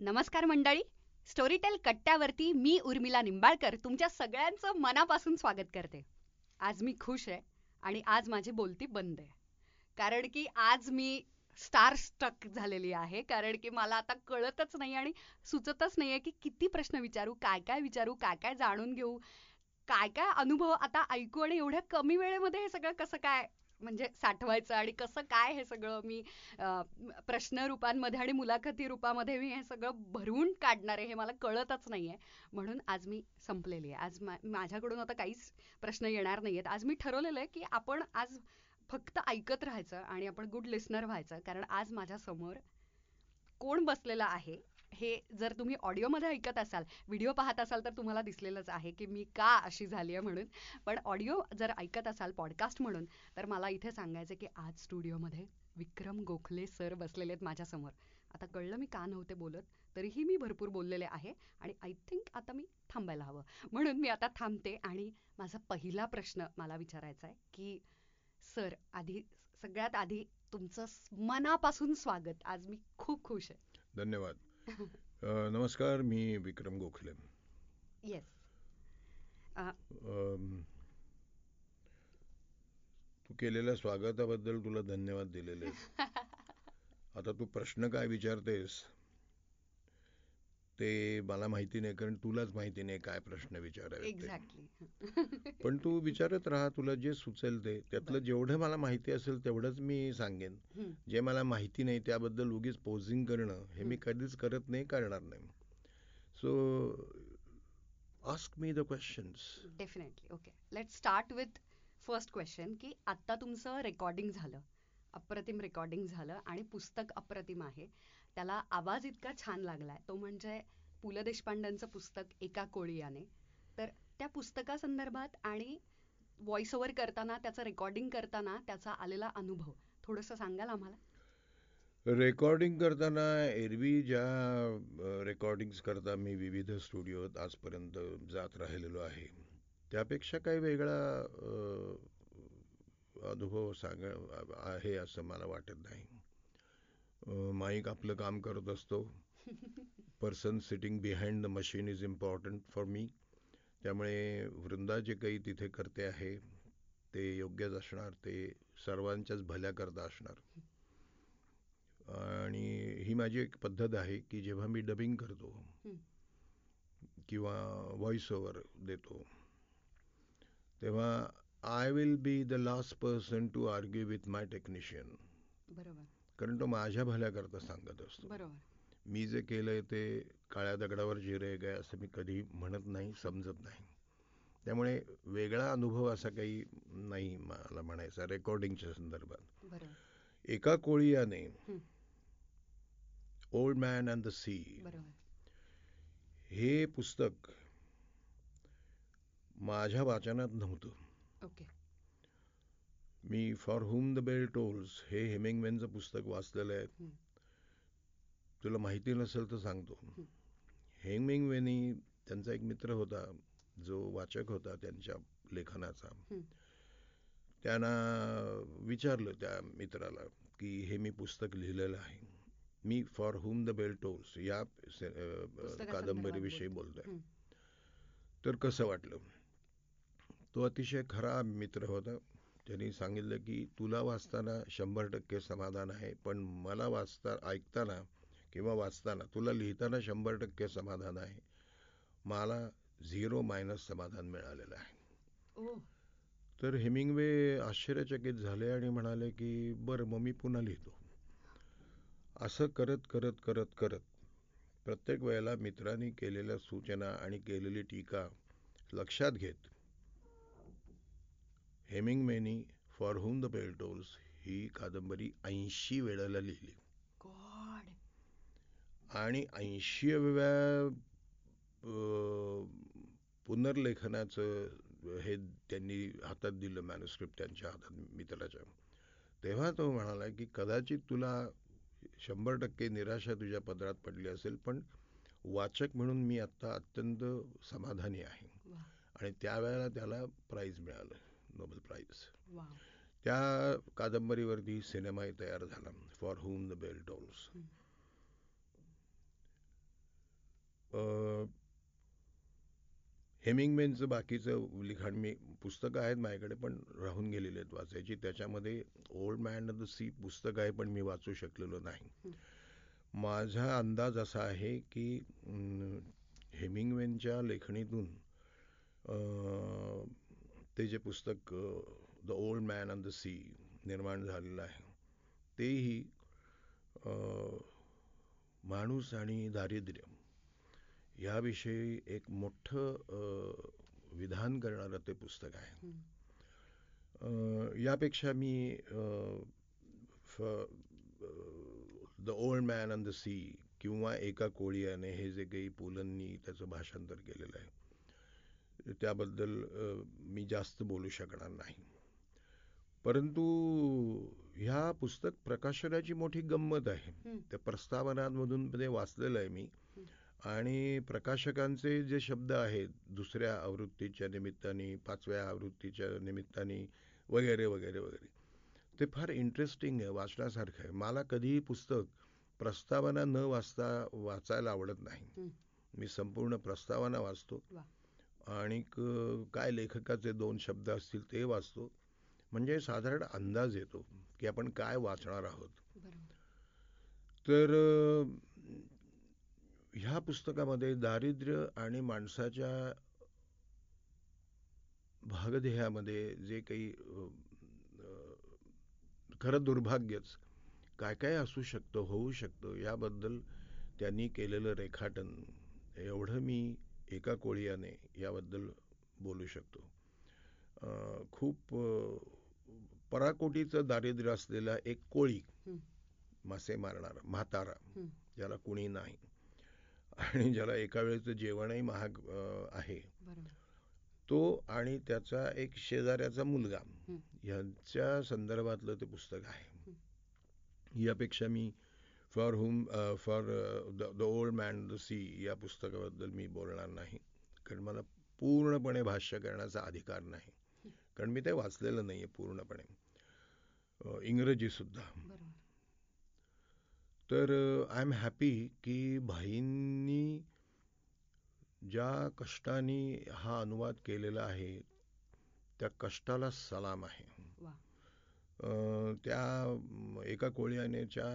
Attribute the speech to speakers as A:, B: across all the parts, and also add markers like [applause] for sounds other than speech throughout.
A: नमस्कार मंडळी. स्टोरीटेल कट्ट्यावरती मी उर्मिला निंबाळकर तुमच्या सगळ्यांचं मनापासून स्वागत करते. आज मी खुश आहे आणि आज माझी बोलती बंद आहे. कारण की आज मी स्टार स्टक झालेली आहे. कारण की मला आता कळतच नाही आणि सुचतच नाहीये की किती प्रश्न विचारू काय काय विचारू काय काय जाणून घेऊ काय काय अनुभव आता ऐकू आणि एवढ्या कमी वेळेमध्ये हे सगळं कसं काय म्हणजे साठवायचं आणि कसं काय हे सगळं मी प्रश्न रूपांमध्ये आणि मुलाखती रूपामध्ये मी हे सगळं भरवून काढणार आहे हे मला कळतच नाहीये. म्हणून आज मी संपलेली आहे. आज माझ्याकडून आता काहीच प्रश्न येणार नाहीयेत. आज मी ठरवलेलं आहे की आपण आज फक्त ऐकत राहायचं आणि आपण गुड लिस्नर व्हायचं. कारण आज माझ्यासमोर कोण बसलेला आहे? हे जर तुम्ही ऑडिओमध्ये ऐकत असाल व्हिडिओ पाहत असाल तर तुम्हाला दिसलेलंच आहे की मी का अशी झाली आहे म्हणून. पण ऑडिओ जर ऐकत असाल पॉडकास्ट म्हणून तर मला इथे सांगायचं की आज स्टुडिओमध्ये विक्रम गोखले सर बसलेले आहेत माझ्यासमोर. आता कळलं मी का नव्हते बोलत तरीही मी भरपूर बोललेले आहे आणि आय थिंक आता मी थांबायला हवं. म्हणून मी आता थांबते आणि माझा पहिला प्रश्न मला विचारायचा आहे की सर आधी सगळ्यात आधी तुमचं मनापासून स्वागत. आज मी खूप खुश आहे.
B: धन्यवाद. [laughs] अ, नमस्कार मी विक्रम गोखले.
A: येस
B: अम, तू केलेल्या स्वागताबद्दल तुला धन्यवाद दिलेले. आहेत. [laughs] आता तू प्रश्न काय विचारतेस? ते मला माहिती नाही कारण तुलाच माहिती नाही काय प्रश्न विचारावे ते.
A: एक्झॅक्टली [laughs]
B: पण तू विचारत राहा तुला जे सुचेल ते. त्यातलं जेवढं मला माहिती असेल तेवढंच मी सांगेन. जे मला माहिती नाही त्याबद्दल उगीच पोझिंग करणं हे मी कधीच करत नाही करणार नाही. So ask me the questions
A: definitely okay let start with first question की आत्ता तुमचं रेकॉर्डिंग झालं. अप्रतिम रेकॉर्डिंग झालं आणि पुस्तक अप्रतिम आहे. त्याला आवाज इतका छान लागलाय. तो म्हणजे पु ल देशपांड्यांचं पुस्तक एका कोळीयाने. तर त्या पुस्तकासंदर्भात आणि व्हॉइस ओव्हर करताना त्याचं रेकॉर्डिंग करताना त्याचा आलेला अनुभव. थोडंसं सांगाल आम्हाला?
B: रेकॉर्डिंग करताना एरवी ज्या रेकॉर्डिंग्स करता मी विविध स्टुडिओत आजपर्यंत जात राहिलेलो आहे त्यापेक्षा काही वेगळा अनुभव सांग आहे असं मला वाटत नाही. माईक आपलं काम करत असतो. Person sitting behind the machine is important for me त्यामुळे वृंदा जे काही तिथे करते आहे ते योग्यच असणार ते सर्वांच्याच भल्याकरता असणार. आणि ही माझी एक पद्धत आहे की जेव्हा मी डबिंग करतो. किंवा व्हॉइस ओव्हर देतो तेव्हा I will be the last person to argue with my technician
A: बरोबर.
B: कारण तो माझ्या भल्याकरता सांगत असतो.
A: बरोबर.
B: मी जे केलंय ते काळ्या दगडावर जिरे गे असं मी कधी म्हणत नाही समजत नाही. त्यामुळे वेगळा अनुभव असा काही नाही मला म्हणायचा रेकॉर्डिंगच्या संदर्भात.
A: बरोबर.
B: एका कोळीयाने. Old man and the sea
A: बरोबर.
B: हे पुस्तक माझ्या वाचनात नव्हतं.
A: Okay.
B: Me for whom the bell tolls हे हेमिंगमॅनचं पुस्तक वाचलेलं आहे. तुला माहिती नसेल तर सांगतो. हेमिंगवेनी त्यांचा एक मित्र होता जो वाचक होता त्यांच्या लेखनाचा. त्यांना विचारलं त्या मित्राला की हे मी पुस्तक लिहिलेलं आहे मी for whom the bell tolls या कादंबरीविषयी
A: बोलतोय.
B: तर कसं वाटलं तो अतिशय खरा मित्र होता त्यांनी सांगितलं की तुला वाचताना शंभर टक्के समाधान आहे पण मला वाचता ऐकताना किंवा वाचताना तुला लिहिताना शंभर टक्के समाधान आहे. मला झिरो मायनस समाधान मिळालेलं आहे. तर हेमिंगवे आश्चर्यचकित झाले आणि म्हणाले की बरं मग मी पुन्हा लिहितो. असं करत करत करत करत प्रत्येक वेळेला मित्रांनी केलेल्या सूचना आणि केलेली टीका लक्षात घेत हेमिंगमेनी for whom the bell tolls ही कादंबरी ऐंशी वेळेला लिहिली.
A: गॉड.
B: आणि ऐंशीव्या पुनर्लेखनाचं हे त्यांनी हातात दिलं मॅन्युस्क्रिप्ट त्यांच्या हातात मित्राच्या. तेव्हा तो म्हणाला की कदाचित तुला शंभर टक्के निराशा तुझ्या पदरात पडली असेल पण वाचक म्हणून मी आत्ता अत्यंत समाधानी आहे. आणि त्यावेळेला त्याला प्राईज मिळालं. नोबेल प्राईज त्या कादंबरीवरती सिनेमाही तयार झाला for whom the bell tolls हेमिंगमेनचं बाकीचं लिखाण मी पुस्तकं आहेत माझ्याकडे पण राहून गेलेले आहेत वाचायची. त्याच्यामध्ये ओल्ड मॅन द सी पुस्तक आहे पण मी वाचू शकलेलो नाही. माझा अंदाज असा आहे की हेमिंगवेनच्या लेखणीतून ते जे पुस्तक the old man on the sea निर्माण झालेलं आहे तेही माणूस आणि दारिद्र्य याविषयी एक मोठं विधान करणारं ते पुस्तक आहे. यापेक्षा मी the old man on the sea किंवा एका कोळीयाने हे जे काही पुलंनी त्याचं भाषांतर केलेलं आहे त्याबद्दल मी जास्त बोलू शकणार नाही. परंतु ह्या पुस्तक प्रकाशनाची मोठी गंमत आहे. त्या प्रस्तावनांमधून ते वाचलेलं आहे मी. आणि प्रकाशकांचे जे शब्द आहेत दुसऱ्या आवृत्तीच्या निमित्ताने पाचव्या आवृत्तीच्या निमित्ताने वगैरे वगैरे वगैरे ते फार इंटरेस्टिंग आहे वाचण्यासारखं आहे. मला कधीही पुस्तक प्रस्तावना न वाचता वाचायला आवडत नाही. मी संपूर्ण प्रस्तावना वाचतो. आणि काय लेखकाचे दोन शब्द असतील ते वाचतो. म्हणजे साधारण अंदाज येतो की आपण काय वाचणार आहोत. तर ह्या पुस्तकामध्ये दारिद्र्य आणि माणसाच्या भागदेहामध्ये जे काही खरं दुर्भाग्यच काय काय असू शकतं होऊ शकतं याबद्दल त्यांनी केलेलं रेखाटन एवढं मी एका कोळीयाने याबद्दल बोलू शकतो. खूप पराकोटीचं दारिद्र्य असलेला एक कोळी मासे मारणारा म्हातारा ज्याला कुणी नाही. आणि ज्याला एका वेळेचं जेवणही महाग आहे. तो आणि त्याचा एक शेजाऱ्याचा मुलगा यांच्या संदर्भातलं ते पुस्तक आहे. यापेक्षा मी for whom for the old man the sea या पुस्तकाबद्दल मी बोलणार नाही. कारण मला पूर्णपणे भाष्य करण्याचा अधिकार नाही. कारण मी ते वाचलेलं नाही आहे पूर्णपणे इंग्रजीसुद्धा तर आय एम हॅपी की भाईंनी ज्या कष्टाने हा अनुवाद केलेला आहे त्या कष्टाला सलाम आहे. त्या एका कोळीयानेच्या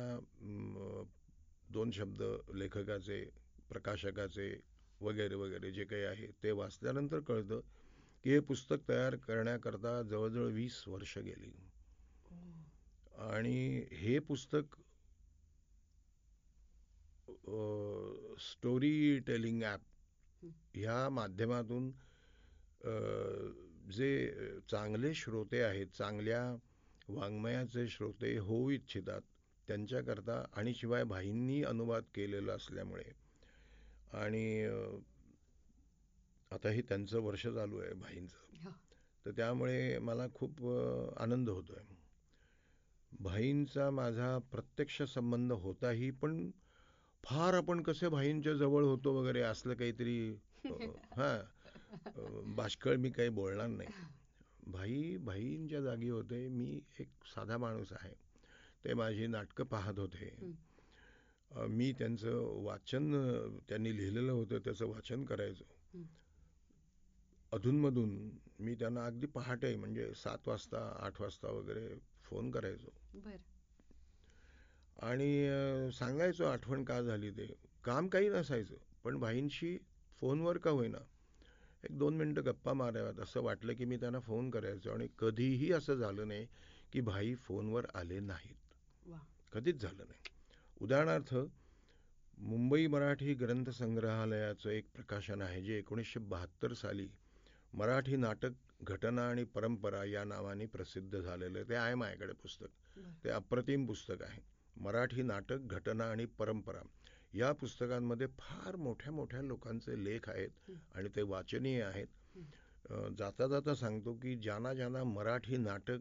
B: दोन शब्द लेखकाचे प्रकाशकाचे वगैरे वगैरे जे काही आहे ते वाचल्यानंतर कळतं की हे पुस्तक तयार करण्याकरता जवळजवळ वीस वर्ष गेली. आणि हे पुस्तक स्टोरी टेलिंग ॲप ह्या माध्यमातून जे चांगले श्रोते आहेत चांगल्या वाङ्मयाचे श्रोते होऊ इच्छितात. त्यांच्याकरता आणि शिवाय भाईंनी अनुवाद केलेला असल्यामुळे. आणि आताही त्यांचं वर्ष चालू आहे भाईंचं. तर त्यामुळे मला खूप आनंद होतो आहे भाईंचा माझा प्रत्यक्ष संबंध होताही पण फार आपण कसे भाईंच्या जवळ होतो वगैरे असलं काहीतरी [laughs] हां बाष्कळ मी काही बोलणार नाही. भाई भाईंच्या जागी होते. मी एक साधा माणूस आहे. ते माझी नाटकं पाहत होते. मी त्यांचं वाचन त्यांनी लिहिलेलं होतं त्याचं वाचन करायचो. अधूनमधून मी त्यांना अगदी पहाटे म्हणजे सात वाजता आठ वाजता वगैरे फोन करायचो. आणि सांगायचो आठवण का झाली ते. काम काही नसायचं पण भाईंशी फोनवर का होईना. एक दोन मिनटं गप्पा माराव्यात असं वाटलं की मी त्यांना फोन करायचो. आणि कधीही असं झालं नाही की भाई फोनवर आले नाहीत. कधीच झालं नाही. उदाहरणार्थ मुंबई मराठी ग्रंथ संग्रहालयाचं एक प्रकाशन आहे जे एकोणीसशे बहात्तर साली मराठी नाटक घटना आणि परंपरा या नावाने प्रसिद्ध झालेलं ते आहे माझ्याकडे पुस्तक. ते अप्रतिम पुस्तक आहे. मराठी नाटक घटना आणि परंपरा. या पुस्तकांमध्ये फार मोठ्या मोठ्या लोकांचे लेख आहेत आणि ते वाचनीय आहेत. जाता जाता सांगतो की ज्यांना ज्यांना मराठी नाटक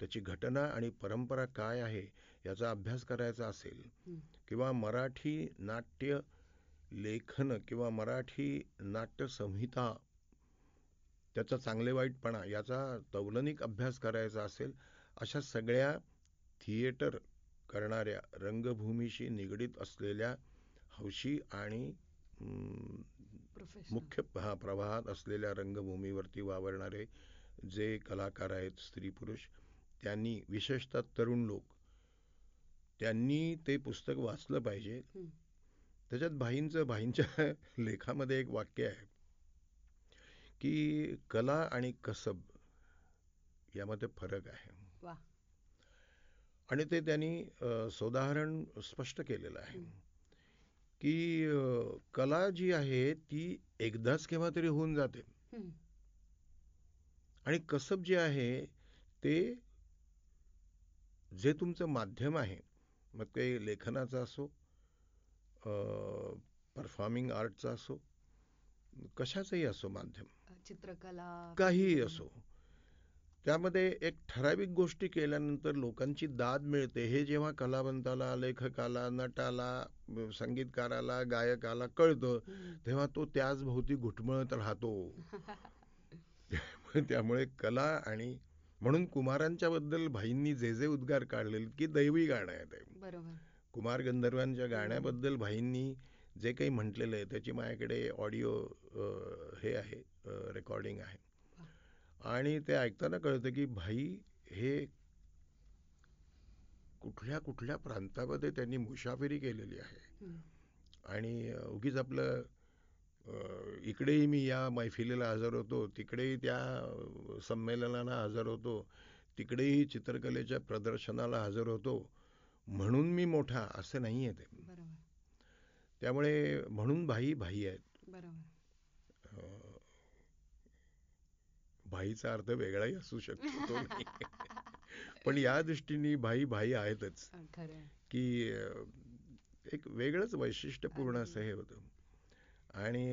B: त्याची घटना आणि परंपरा काय आहे याचा अभ्यास करायचा असेल किंवा मराठी नाट्य लेखन किंवा मराठी नाट्य संहिता त्याचा चांगले वाईटपणा याचा तौलनिक अभ्यास करायचा असेल अशा सगळ्या थिएटर करणाऱ्या रंगभूमीशी निगडीत असलेल्या हौशी आणि मुख्य प्रवाहात असलेल्या रंगभूमीवरती वावरणारे जे कलाकार आहेत स्त्री पुरुष त्यांनी विशेषतः तरुण लोक त्यांनी ते पुस्तक वाचलं पाहिजे. त्याच्यात भाईंचं भाईंच्या [laughs] लेखामध्ये एक वाक्य आहे की कला आणि कसब यामध्ये फरक आहे. आणि ते त्यांनी सोदाहरण स्पष्ट केलेलं आहे. की कला जी आहे ती एकदाच केव्हा तरी होऊन जाते. आणि कसब जे आहे ते जे तुमचं माध्यम आहे मग ते लेखनाचं असो परफॉर्मिंग आर्टचं असो कशाचंही असो माध्यम.
A: चित्रकला
B: काहीही असो. त्यामध्ये एक ठराविक गोष्टी केल्यानंतर लोकांची दाद मिळते. हे जेव्हा कलावंताला लेखकाला नटाला संगीतकाराला गायकाला कळतं. तेव्हा तो त्याच भोवती घुटमळत राहतो. त्यामुळे कला आणि म्हणून कुमारांच्या बद्दल भाईंनी जे जे उद्गार काढलेले की दैवी गाणं आहे ते.
A: बरोबर.
B: कुमार गंधर्वांच्या गाण्याबद्दल भाईंनी जे काही म्हटलेलं आहे त्याची माझ्याकडे ऑडिओ हे आहे रेकॉर्डिंग आहे. आणि ते ऐकताना कळतं की भाई हे कुठल्या कुठल्या प्रांतामध्ये त्यांनी मुसाफिरी केलेली आहे. आणि उगीच आपलं इकडेही मी या मैफिलीला हजर होतो तिकडेही त्या संमेलनाला हजर होतो तिकडेही चित्रकलेच्या प्रदर्शनाला हजर होतो म्हणून मी मोठा असं नाही आहे ते त्यामुळे म्हणून भाई भाई आहेत
A: बरोबर
B: अ, भाईचा अर्थ वेगळाही असू शकतो. [laughs] पण या दृष्टीने भाई भाई आहेतच. की एक वेगळंच वैशिष्ट्यपूर्ण असं हे होतं. आणि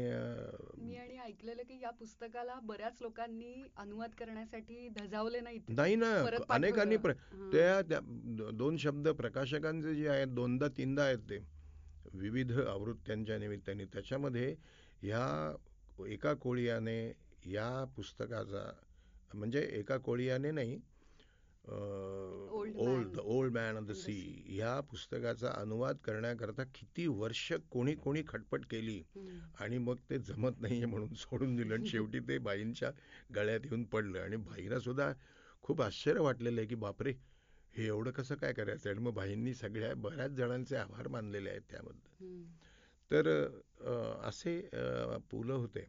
A: मी आणि ऐकलेलं की या पुस्तकाला बऱ्याच लोकांनी अनुवाद करण्यासाठी धजावले नाहीत.
B: नाही ना अनेकांनी. त्या दोन शब्द प्रकाशकांचे जे आहेत दोनदा तीनदा आहेत ते. विविध आवृत्त्यांच्या निमित्ताने. त्याच्यामध्ये ह्या एका कोळियाने या पुस्तकाचा म्हणजे एका कोळियाने नाही old old man of the sea. ह्या पुस्तकाचा अनुवाद करण्याकरता किती वर्ष कोणी कोणी खटपट केली. आणि मग ते जमत नाहीये म्हणून सोडून दिलं. आणि शेवटी ते बाईंच्या गळ्यात येऊन पडलं. आणि भाईला सुद्धा खूप आश्चर्य वाटलेलं आहे की बापरे हे एवढं कसं काय करायचं? आणि मग भाईंनी सगळ्या बऱ्याच जणांचे आभार मानलेले आहेत त्याबद्दल. तर असे अ, पु ल होते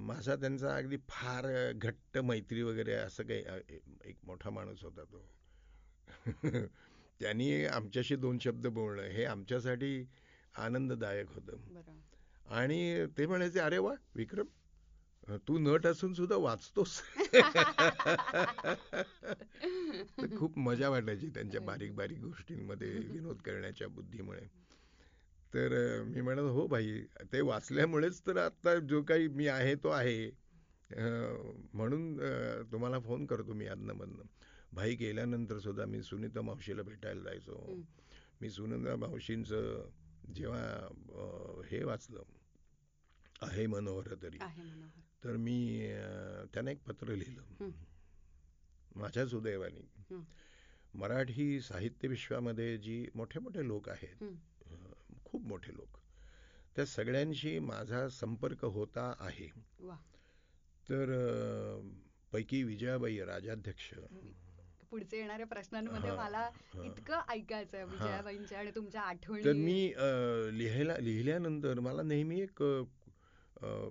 B: माझा त्यांचा अगदी फार घट्ट मैत्री वगैरे असं काही एक मोठा माणूस होता तो. [laughs] त्यांनी आमच्याशी दोन शब्द बोलणं हे आमच्यासाठी आनंददायक होतं. आणि ते म्हणायचे अरे वा विक्रम तू नट असून सुद्धा वाचतोस. [laughs] खूप मजा वाटायची त्यांच्या बारीक बारीक गोष्टींमध्ये विनोद करण्याच्या बुद्धीमुळे. तर मी म्हणत हो भाई ते वाचल्यामुळेच तर आता जो काही मी आहे तो आहे. म्हणून तुम्हाला फोन करतो मी आदनमधनं भाई गेल्यानंतर सुद्धा मी सुनीता मावशीला भेटायला जायचो. मी सुनंदा मावशींचं जेव्हा हे वाचलं आहे मनोहर तरी तर मी त्यांना एक पत्र लिहिलं. माझ्या सुदैवाने. मराठी साहित्य विश्वामध्ये जी मोठे मोठे लोक आहेत खूप मोठे लोक. त्या सगळ्यांशी माझा संपर्क होता आहे. तर पैकी विजयाबाई राजाध्यक्ष.
A: पुढचे येणाऱ्या प्रश्नांमध्ये मला. इतकं ऐकायचंय विजयाबाईंच्या आणि तुमच्या आठवणी.
B: तर मी लिहायला लिहिल्यानंतर मला नेहमी एक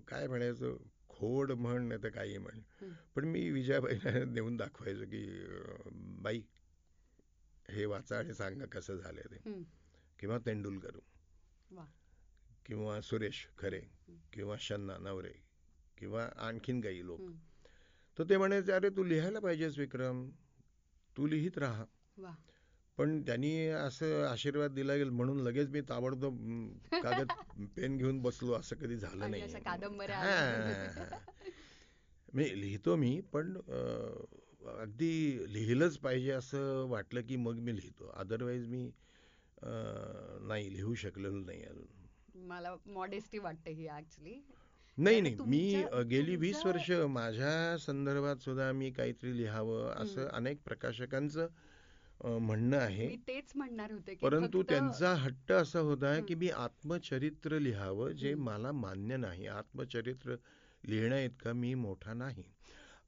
B: काय म्हणायचं खोड म्हण नाही तर काही म्हण. पण मी विजयाबाईला नेऊन दाखवायचो की बाई हे वाचा आणि सांगा कसं झालंय ते. किंवा तेंडुलकर. किंवा सुरेश खरे किंवा शन्ना नवरे किंवा आणखीन काही लोक. तर ते म्हणायचे अरे तू लिहायला पाहिजेस विक्रम. तू लिहित राहा. पण त्यांनी असं आशीर्वाद दिला गेल म्हणून लगेच मी ताबडतोब कागद [laughs] पेन घेऊन बसलो. असं कधी झालं नाही. मी लिहितो मी पण अगदी लिहिलंच पाहिजे असं वाटलं की मग मी लिहितो. अदरवाईज मी नाही लिहू शकलेलो नाही अजून
A: मला मॉडेस्टी वाटते ही ऍक्च्युली
B: नाही नाही मी गेली वीस वर्ष माझ्या संदर्भात सुद्धा मी काहीतरी लिहावं असं. अनेक प्रकाशकांचं म्हणणं आहे
A: तेच म्हणणार होते
B: परंतु त्यांचा हट्ट असा होता की. मी आत्मचरित्र लिहावं जे. मला मान्य नाही आत्मचरित्र लिहिण्या इतका मी मोठा नाही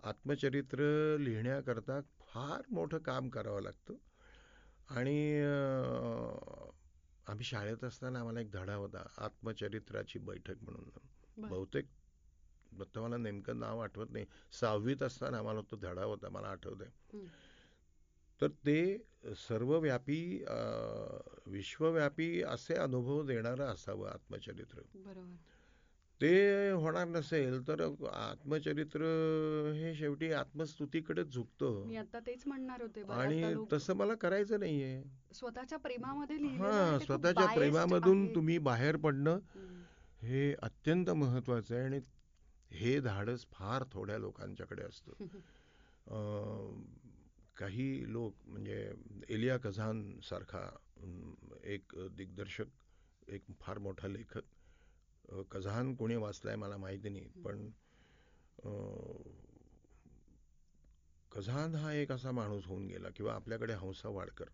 B: आत्मचरित्र लिहिण्याकरता फार मोठं काम करावं लागतं आणि आम्ही शाळेत असताना आम्हाला एक धडा होता आत्मचरित्राची बैठक म्हणून. बहुतेक मला नेमकं नाव आठवत नाही. सहावीत असताना आम्हाला तो धडा होता मला आठवतंय. तर ते सर्वव्यापी विश्वव्यापी असे अनुभव देणारं असावं आत्मचरित्र.
A: बरोबर.
B: ते होणार नसेल तर आत्मचरित्र हे शेवटी आत्मस्तुतीकडे झुकतं
A: मी आता तेच म्हणणार होते
B: आणि
A: लोक
B: तसं मला करायचं नाहीये
A: स्वतःच्या प्रेमामध्ये लिहिलेलं
B: हा
A: आहे ते खूप
B: स्वतःच्या
A: biased
B: प्रेमामधून
A: आहे.
B: तुम्ही बाहेर पडणं
A: हं.
B: हे अत्यंत महत्वाचं आहे आणि हे धाडस फार थोड्या लोकांच्याकडे असतं [laughs] अं, काही लोक म्हणजे एलिया कझान सारखा एक दिग्दर्शक एक फार मोठा लेखक कझान कोणी वाचलाय मला माहिती नाही पण कझान हा एक असा माणूस होऊन गेला किंवा आपल्याकडे हंसा वाडकर.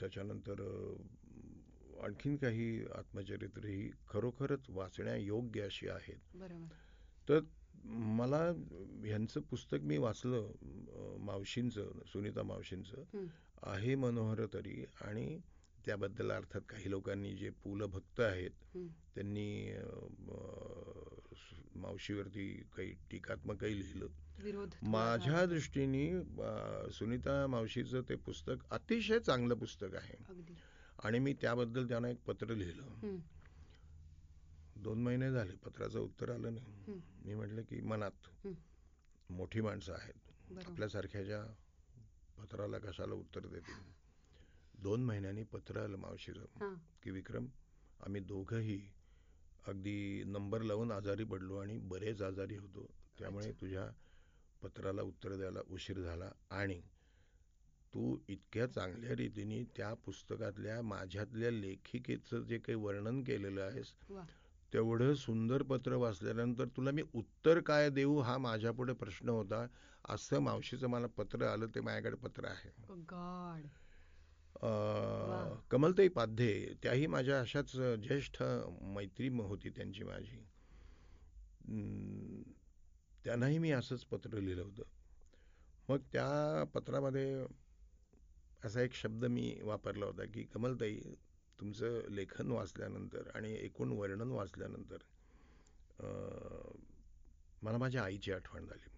B: त्याच्यानंतर आणखीन काही आत्मचरित्र ही खरोखरच वाचण्यायोग्य अशी आहेत. तर मला ह्यांचं पुस्तक मी वाचलं मावशींचं सुनीता मावशींचं. आहे मनोहर तरी आणि त्याबद्दल अर्थात काही लोकांनी जे पुल भक्त आहेत. त्यांनी मावशीवरती काही टीकात्मकही लिहिलं माझ्या. दृष्टीने सुनीता मावशीचं ते पुस्तक अतिशय चांगलं पुस्तक आहे आणि मी त्याबद्दल त्यांना एक पत्र लिहिलं. दोन महिने झाले पत्राचं उत्तर आलं नाही. मी म्हटलं की मनात. मोठी माणसं आहेत
A: बरोबर
B: आपल्यासारख्याच्या पत्राला कशाला उत्तर देतील दोन महिन्यांनी पत्र आलं मावशीचं की विक्रम आम्ही दोघंही अगदी नंबर लावून आजारी पडलो आणि बरेच आजारी होतो. त्यामुळे. तुझ्या पत्राला उत्तर द्यायला उशीर झाला. आणि तू इतक्या चांगल्या रीतीने त्या पुस्तकातल्या माझ्यातल्या लेखिकेचं जे काही वर्णन केलेलं आहेस तेवढं सुंदर पत्र वाचल्यानंतर तुला मी उत्तर काय देऊ हा माझ्यापुढे प्रश्न होता. असं मावशीचं मला पत्र आलं ते माझ्याकडे पत्र आहे. कमलताई पाध्ये त्याही माझ्या अशाच ज्येष्ठ मैत्री होती त्यांची माझी. त्यांनाही मी असंच पत्र लिहिलं होतं. मग त्या पत्रामध्ये असा एक शब्द मी वापरला होता की कमलताई तुमचं लेखन वाचल्यानंतर आणि एकूण वर्णन वाचल्यानंतर मला माझ्या आईची आठवण झाली.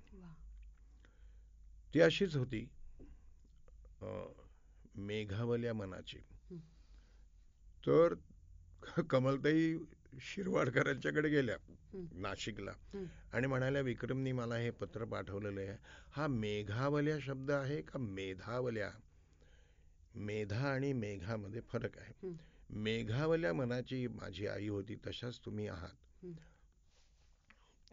B: ती अशीच होती. मेघावल्या मनाची. तर कमलताई शिरवाडकरांच्याकडे गेल्या. नाशिकला. आणि म्हणाल्या विक्रमनी मला हे पत्र पाठवलेलं आहे हा मेघावल्या शब्द आहे का मेधावल्या मेधा आणि मेघामध्ये फरक आहे. मेघावल्या मनाची माझी आई होती तशाच तुम्ही आहात.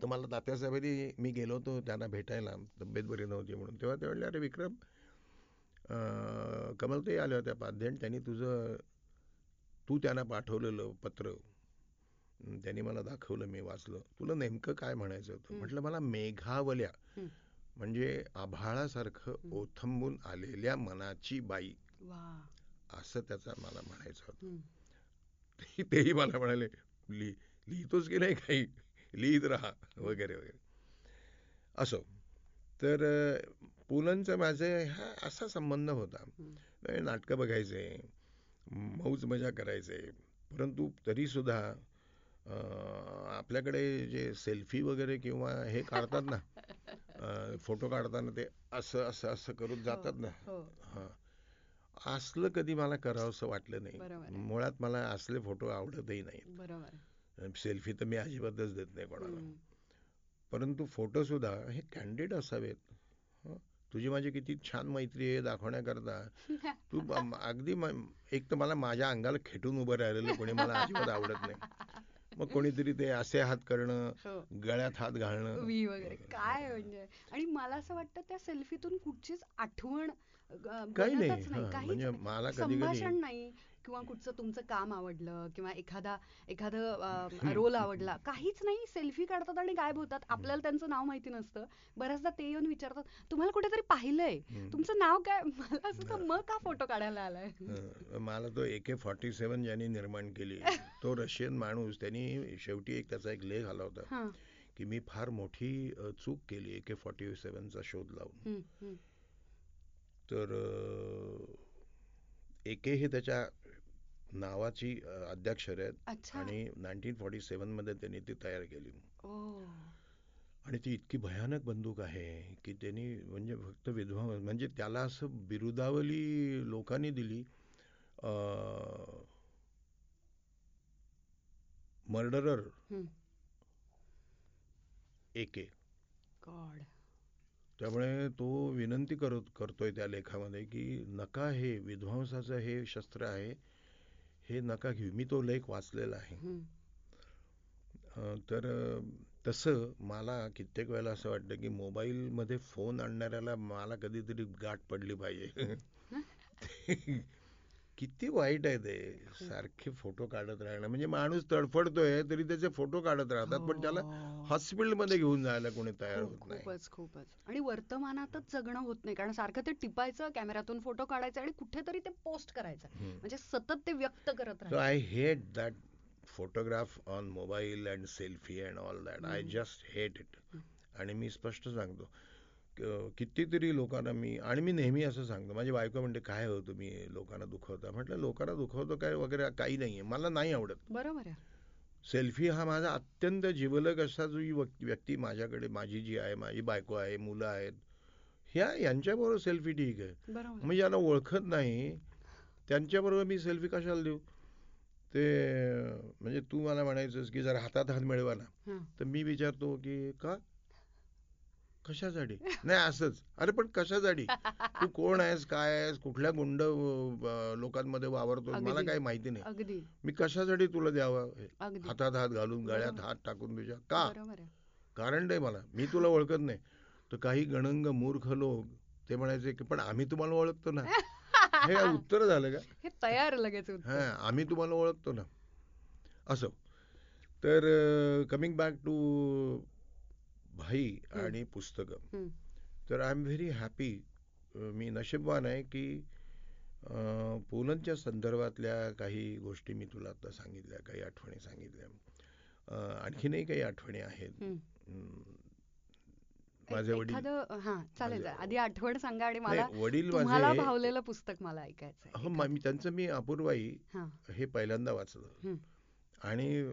B: तर मला तात्यासाहेबांनी मी गेलो होतो त्यांना भेटायला तब्येत बरी नव्हती म्हणून तेव्हा ते म्हणले अरे विक्रम कमलताई आल्या होत्या पाध्यान त्यांनी तुझं तू त्यांना पाठवलेलं पत्र त्यांनी मला दाखवलं मी वाचलं. तुला नेमकं काय म्हणायचं होतं. म्हटलं मला मेघावल्या. म्हणजे आभाळासारखं. ओथंबून आलेल्या मनाची बाई. असं त्याचं मला म्हणायचं होतं. ते- तेही मला म्हणाले लिह लिहितोच की नाही काही? लिहित राहा वगैरे वगैरे. असो. तर पुलंचं माझे हा असा संबंध होता
A: हं.
B: नाटकं बघायचे मौज मजा करायचे परंतु तरीसुद्धा आपल्याकडे जे सेल्फी वगैरे किंवा हे काढतात ना फोटो काढताना ते असं असं असं करून जातात ना
A: हो
B: हां असलं कधी मला करावंसं वाटलं नाही. मुळात मला असले फोटो आवडतही नाहीत सेल्फी तर मी अजिबातच देत नाही कोणाला
A: हं.
B: परंतु फोटो सुद्धा हे कॅन्डिड असावेत हं? तुझी माझी किती छान मैत्री आहे दाखवण्याकरता. तू [laughs] अगदी एक तर मला माझ्या अंगाला खेटून उभं राहिलेलं कोणी मला अजिबात आवडत नाही. मग कोणीतरी ते असे हात करणं
A: हो.
B: गळ्यात हात घालणं.
A: वी वगैरे. काय म्हणजे? आणि मला असं वाटतं त्या सेल्फीतून कुठचीच आठवण
B: काही नाही. म्हणजे. मला कधी कधी
A: नाही. किंवा कुठचं तुमचं काम आवडलं किंवा एखादा एखादं रोल आवडला. काहीच नाही सेल्फी काढतात आणि गायब होतात. आपल्याला त्यांचं नाव माहिती नसतं. बऱ्याचदा ते येऊन विचारतात तुम्हाला कुठेतरी पाहिलंय. तुमचं नाव काय? [laughs] मला असं मग का फोटो काढायला आलाय?
B: मला तो ए के फॉर्टी सेवन ज्यांनी निर्माण केली तो रशियन माणूस त्यांनी शेवटी एक त्याचा एक लेख आला होता की मी फार मोठी चूक केली ए के फॉर्टी सेवनचा शोध लावून. तर ए के हे त्याच्या नावाची अ, अद्याक्षर आहेत आणि नाईन्टीन फॉर्टी सेवनमध्ये त्यांनी ती तयार केली. आणि ती इतकी भयानक बंदूक आहे की त्यांनी म्हणजे फक्त विधवा म्हणजे त्याला असं बिरुदावली लोकांनी दिली मर्डरर. एके.
A: गॉड.
B: त्यामुळे तो विनंती करत करतोय त्या लेखामध्ये की नका हे विध्वंसाचं हे शस्त्र आहे हे नका घेऊ. मी तो लेख वाचलेला आहे. तर तसं मला कित्येक वेळेला असं वाटतं की मोबाईलमध्ये फोन आणणाऱ्याला मला कधीतरी गाठ पडली पाहिजे. [laughs] किती वाईट आहे ते. सारखे फोटो काढत राहणं. म्हणजे माणूस तडफडतोय तरी त्याचे फोटो काढत राहतात पण त्याला हॉस्पिटलमध्ये घेऊन जायला कोणी तयार होत नाही.
A: खूपच खूपच. आणि वर्तमानातच जगणं होत नाही कारण सारखं ते टिपायचं कॅमेऱ्यातून फोटो काढायचा आणि कुठेतरी ते पोस्ट करायचं. म्हणजे सतत ते व्यक्त करत राहायचं.
B: I hate that photograph on mobile and selfie and all that. I just hate it. आणि मी स्पष्ट सांगतो कितीतरी लोकांना मी आणि मी नेहमी असं सांगतो माझी बायको म्हणते काय हो तुम्ही लोकांना दुखवता? म्हटलं लोकांना दुखवतो काय वगैरे काही नाहीये मला नाही आवडत.
A: बरोबर आहे.
B: सेल्फी हा माझा अत्यंत जिवलग असा जो व्यक्- व्यक्ती माझ्याकडे माझी जी आहे माझी बायको आहे मुलं आहेत ह्या यांच्याबरोबर सेल्फी ठीक आहे. मी ज्याला ओळखत नाही त्यांच्याबरोबर मी सेल्फी कशाला देऊ? ते म्हणजे तू मला म्हणायचंस की जर हातात हात मिळवा ना. तर मी विचारतो की का? कशासाठी? नाही असंच. अरे पण कशासाठी? तू कोण आहेस काय आहेस कुठल्या गुंड लोकांमध्ये वावरतो मला. काही माहिती नाही. मी कशासाठी तुला द्यावं? हातात हात घालून गळ्यात. हात टाकून तुझ्या का? कारण नाही मला. मी तुला ओळखत नाही. तर काही गणंग मूर्ख लोक ते म्हणायचे की पण आम्ही तुम्हाला ओळखतो ना. हे उत्तर झालं का?
A: हे तयार लगेच.
B: हा आम्ही तुम्हाला ओळखतो ना. असं. तर कमिंग बॅक टू भाई. आणि पुस्तकं. तर आय एम व्हेरी हॅपी मी नशीबवान आहे की अं, पुलंच्या संदर्भातल्या काही गोष्टी मी तुला आता सांगितल्या काही आठवणी सांगितल्या. आणखीनही काही आठवणी आहेत. माझे वडील
A: हा चालेल आधी आठवण सांगा आणि मला
B: वडील
A: तुम्हाला
B: माझे
A: भावलेलं पुस्तक मला ऐकायचं
B: हो मा- त्यांचं मी अपूर्वाई
A: हा.
B: पहिल्यांदा वाचलं. आणि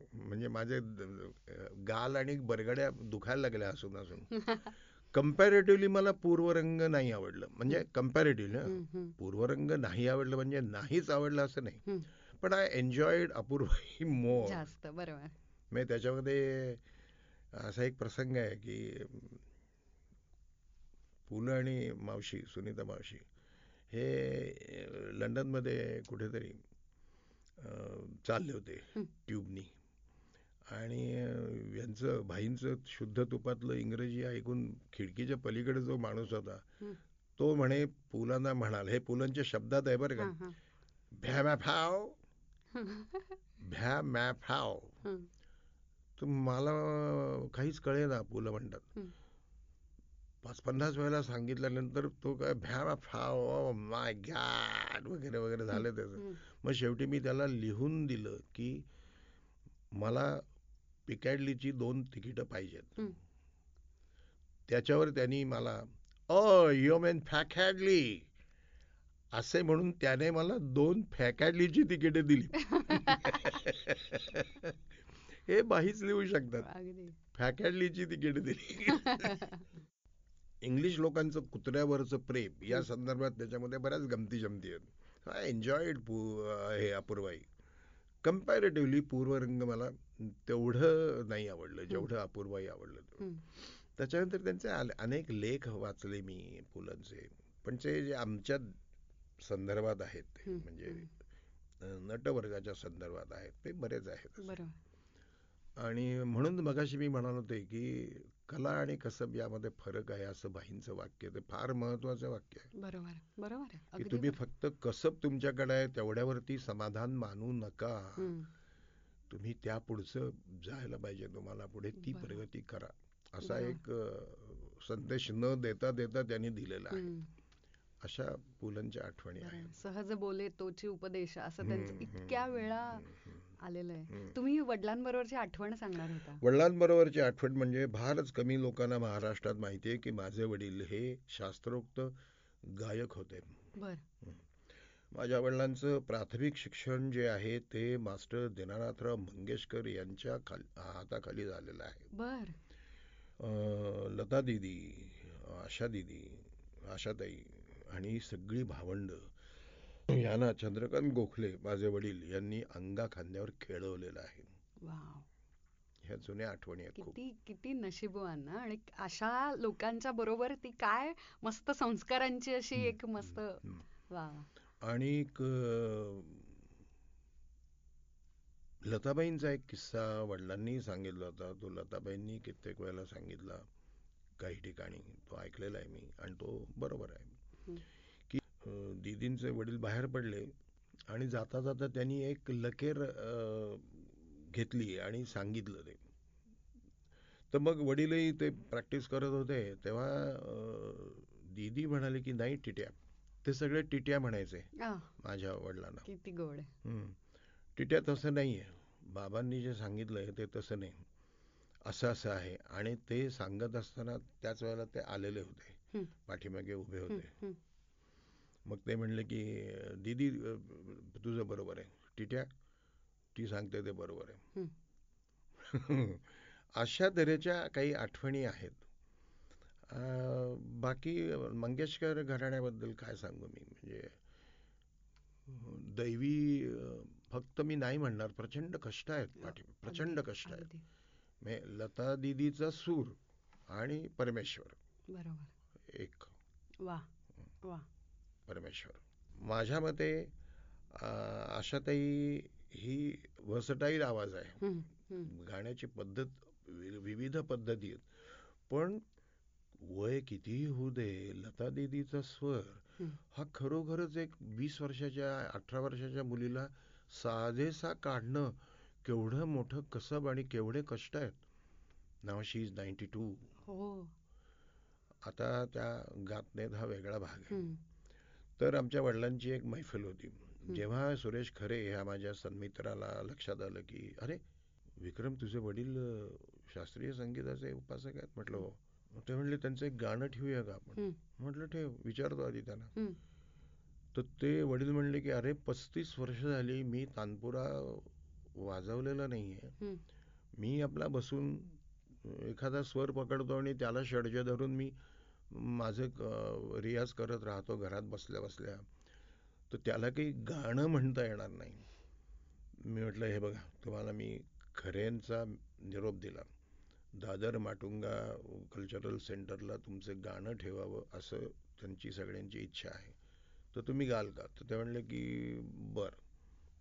B: म्हणजे माझे गाल आणि बरगड्या दुखायला लागल्या असून असून. कम्पॅरेटिव्हली मला पूर्वरंग नाही आवडलं. म्हणजे कम्पॅरेटिव्हली पूर्वरंग नाही आवडलं म्हणजे नाहीच आवडलं असं नाही. पण आय एन्जॉयड अपूर्वाई मोर
A: जास्त बरोबर.
B: म्हणजे त्याच्यामध्ये असा एक प्रसंग आहे की पु ल आणि मावशी सुनीता मावशी हे लंडनमध्ये कुठेतरी चालले होते. ट्यूबनी. आणि यांचं भाईंचं शुद्ध तुपातलं इंग्रजी ऐकून खिडकीच्या पलीकडे जो माणूस होता. तो म्हणे पुलांना म्हणाल हे पुलंच्या शब्दात आहे बरं का. भ्या मॅ फाव [laughs] भ्या मॅ फाव
A: हं.
B: तर मला काहीच कळेना पुलं म्हणतात. पाच पन्नास वेळेला सांगितल्यानंतर तो काय भ्या फाव माय गॅड वगैरे वगैरे झालं त्याचं. मग शेवटी मी त्याला लिहून दिलं की मला पिकॅडलीची दोन तिकीटं पाहिजेत. त्याच्यावर त्यांनी मला अ यू मेन फॅकॅडली. असे म्हणून त्याने मला दोन फॅकॅडलीची तिकीटे दिली. [laughs] हे बाहीच लिहू शकतात. फॅकॅडलीची तिकीट दिली. [laughs] इंग्लिश लोकांचं कुत्र्यावरचं प्रेम या संदर्भात त्याच्यामध्ये बऱ्याच गमती जमती आहेत आय एन्जॉयड हे अपूर्वाई. कम्पॅरेटिव्हली पूर्वरंग मला तेवढं नाही आवडलं जेवढं अपूर्वाई आवडलं. त्याच्यानंतर त्यांचे अने- अनेक लेख वाचले मी पुलंचे पण ते जे आमच्या संदर्भात आहेत ते म्हणजे नटवर्गाच्या संदर्भात आहेत ते बरेच आहेत आणि म्हणून मगाशी मी म्हणालो होते की कला आणि कसब यामध्ये फरक आहे असं बाईंचं वाक्य ते फार महत्वाचं वाक्य आहे
A: बरोबर बरोबर आहे
B: की तुम्ही. फक्त कसब तुमच्याकडे आहे तेवढ्यावरती समाधान मानू नका. तुम्ही त्या पुढचं जायला पाहिजे तुम्हाला पुढे ती. प्रगती करा असा. एक संदेश न देता देता त्यांनी दिलेला आहे. अशा पुलंच्या आठवणी. आहेत
A: सहज बोले तोची उपदेश असं त्यांचं इतक्या वेळा आलेलं आहे. तुम्ही वडिलांबरोबरची आठवण सांगणार होता.
B: वडिलांबरोबरची आठवण म्हणजे फारच कमी लोकांना महाराष्ट्रात माहिती आहे की माझे वडील हे शास्त्रोक्त गायक होते.
A: बर.
B: माझ्या वडिलांचं प्राथमिक शिक्षण जे आहे ते मास्टर दिनानाथराव मंगेशकर यांच्या खाल हाताखाली झालेलं आहे.
A: बर.
B: लता दिदी आशा दिदी आशाताई आणि सगळी भावंड यांना चंद्रकांत गोखले माझे वडील यांनी अंगा खांद्यावर खेळवलेलं आहे.
A: वाव.
B: ह्या जुन्या आठवणी आहेत खूप.
A: किती किती नशीबवान ना आणि अशा लोकांच्या बरोबर ती काय मस्त संस्कारांची अशी एक मस्त. वा
B: आणि लताबाईंचा एक किस्सा वडिलांनी सांगितला होता. तो लताबाईंनी कित्येक वेळेला सांगितला काही ठिकाणी तो ऐकलेला आहे मी आणि तो बरोबर आहे. दीदींचे वडील बाहेर पडले आणि जाता जाता त्यांनी एक लकेर घेतली आणि सांगितलं ते. तर मग वडीलही ते प्रॅक्टिस करत होते. तेव्हा दीदी म्हणाले की नाही टिट्या. ते सगळे टिट्या म्हणायचे माझ्या वडिलांना.
A: किती गोड
B: हम्म. टिट्या तसं नाही आहे बाबांनी जे सांगितलंय ते तसं नाही. असं असं आहे. आणि ते सांगत असताना त्याच वेळेला ते आलेले होते.
A: हं.
B: पाठीमागे उभे
A: हं,
B: होते.
A: हं.
B: मग ते म्हणले की दीदी तुझं बरोबर आहे. टिट्या ती सांगते ते बरोबर आहे. [laughs] अशा तऱ्हेच्या काही आठवणी आहेत. बाकी मंगेशकर घराण्याबद्दल काय सांगू मी? म्हणजे दैवी फक्त मी नाही म्हणणार प्रचंड कष्ट आहेत पाठी प्रचंड कष्ट आहेत. लता दिदीचा सूर आणि परमेश्वर.
A: बरोबर.
B: एक.
A: वा वा.
B: परमेश्वर. माझ्या मते आशाताई ही वर्सटाईल आवाज आहे. गाण्याची पद्धत विविध पद्धती आहेत. पण वय कितीही होऊ दे लता दीदीचा स्वर
A: हं.
B: खरोखरच एक वीस वर्षाच्या अठरा वर्षाच्या मुलीला साधेसा काढणं केवढं मोठं कसब आणि केवढे कष्ट आहेत. नाव शी इज नाईन्टी टू आता त्या गात नाहीत हा वेगळा भाग आहे. तर आमच्या वडिलांची एक मैफल होती. जेव्हा सुरेश खरे ह्या माझ्या सन्मित्राला लक्षात आलं की अरे विक्रम तुझे वडील शास्त्रीय संगीताचे उपासक आहेत? म्हटलं हो. ते म्हणले त्यांचं एक गाणं ठेवूया का आपण. म्हटलं ठेव विचारतो आधी त्यांना. तर ते वडील म्हणले की अरे पस्तीस वर्ष झाली मी तानपुरा वाजवलेला नाहीये. मी आपला बसून एखादा स्वर पकडतो आणि त्याला षडज धरून मी माझं रियाज करत राहतो घरात बसल्या बसल्या. तर त्याला काही गाणं म्हणता येणार नाही. मी म्हटलं हे बघा तुम्हाला मी खऱ्यांचा निरोप दिला. दादर माटुंगा कल्चरल सेंटरला तुमचं गाणं ठेवावं असं त्यांची सगळ्यांची इच्छा आहे. तर तुम्ही गाल का? तर ते म्हणले की बरं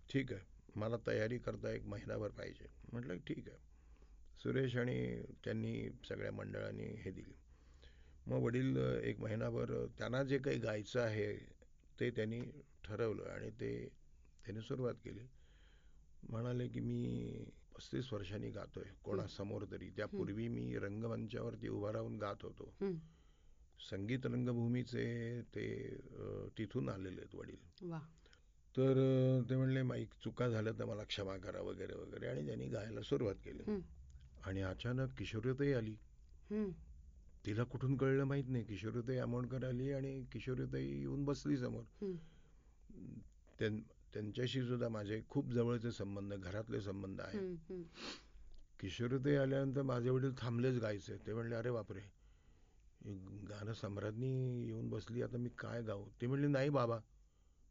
B: ठीक आहे. मला तयारी करता एक महिनाभर पाहिजे. म्हटलं ठीक आहे. सुरेश आणि त्यांनी सगळ्या मंडळांनी हे दिली. मग वडील एक महिनाभर त्यांना जे काही गायचं आहे ते त्यांनी ठरवलं आणि ते त्यांनी सुरुवात केली. म्हणाले की मी पस्तीस वर्षांनी गातोय कोणासमोर तरी. त्यापूर्वी मी रंगमंचावरती उभा राहून गात होतो. संगीत रंगभूमीचे ते तिथून आलेले आहेत वडील. तर ते म्हणले माईक चुका झाल्या तर मला क्षमा करा वगैरे वगैरे. आणि त्यांनी गायला सुरुवात केली. आणि अचानक किशोरीताई आली. तिला कुठून कळलं माहीत नाही. किशोरीताई आमोणकर आली आणि किशोरीताई येऊन बसली समोर. त्यां- त्यांच्याशी सुद्धा माझे खूप जवळचे संबंध घरातले संबंध आहेत.
A: हं. हं.
B: किशोरीताई आल्यानंतर माझे वडील थांबलेच गायचे. ते म्हणले अरे बापरे गाणं सम्राज्ञी येऊन बसली. आता मी काय गाऊ? ते म्हणले नाही बाबा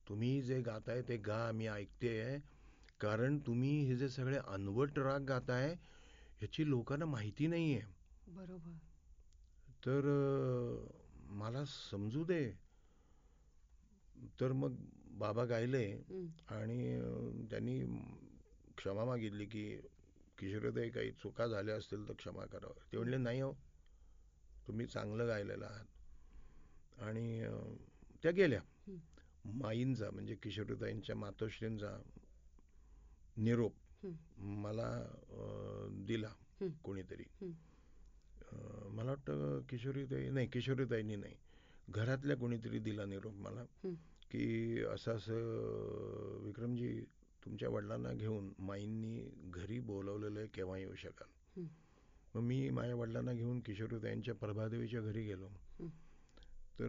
B: तुम्ही जे गाताय ते गा मी ऐकते कारण तुम्ही हे जे सगळे अनवट राग गाताय ह्याची लोकांना माहिती नाहीये.
A: बरोबर.
B: तर मला समजू दे तर मग बाबा गायले. आणि त्यांनी क्षमा मागितली की किशोरताई काही चुका झाल्या असतील तर क्षमा करावं ते म्हणले नाही हो तुम्ही चांगलं गायलेलं आहात आणि त्या गेल्या. माईंचा म्हणजे किशोरताईंच्या मातोश्रींचा निरोप. मला दिला. कोणीतरी मला वाटतं किशोरीताई नाही किशोरीताईंनी नाही घरातल्या कोणीतरी दिला निरोप मला. की असं असं विक्रमजी तुमच्या वडिलांना घेऊन माईंनी घरी बोलवलेलं आहे केव्हा येऊ शकाल. मग मी माझ्या वडिलांना घेऊन किशोरीताईंच्या प्रभादेवीच्या घरी गेलो. तर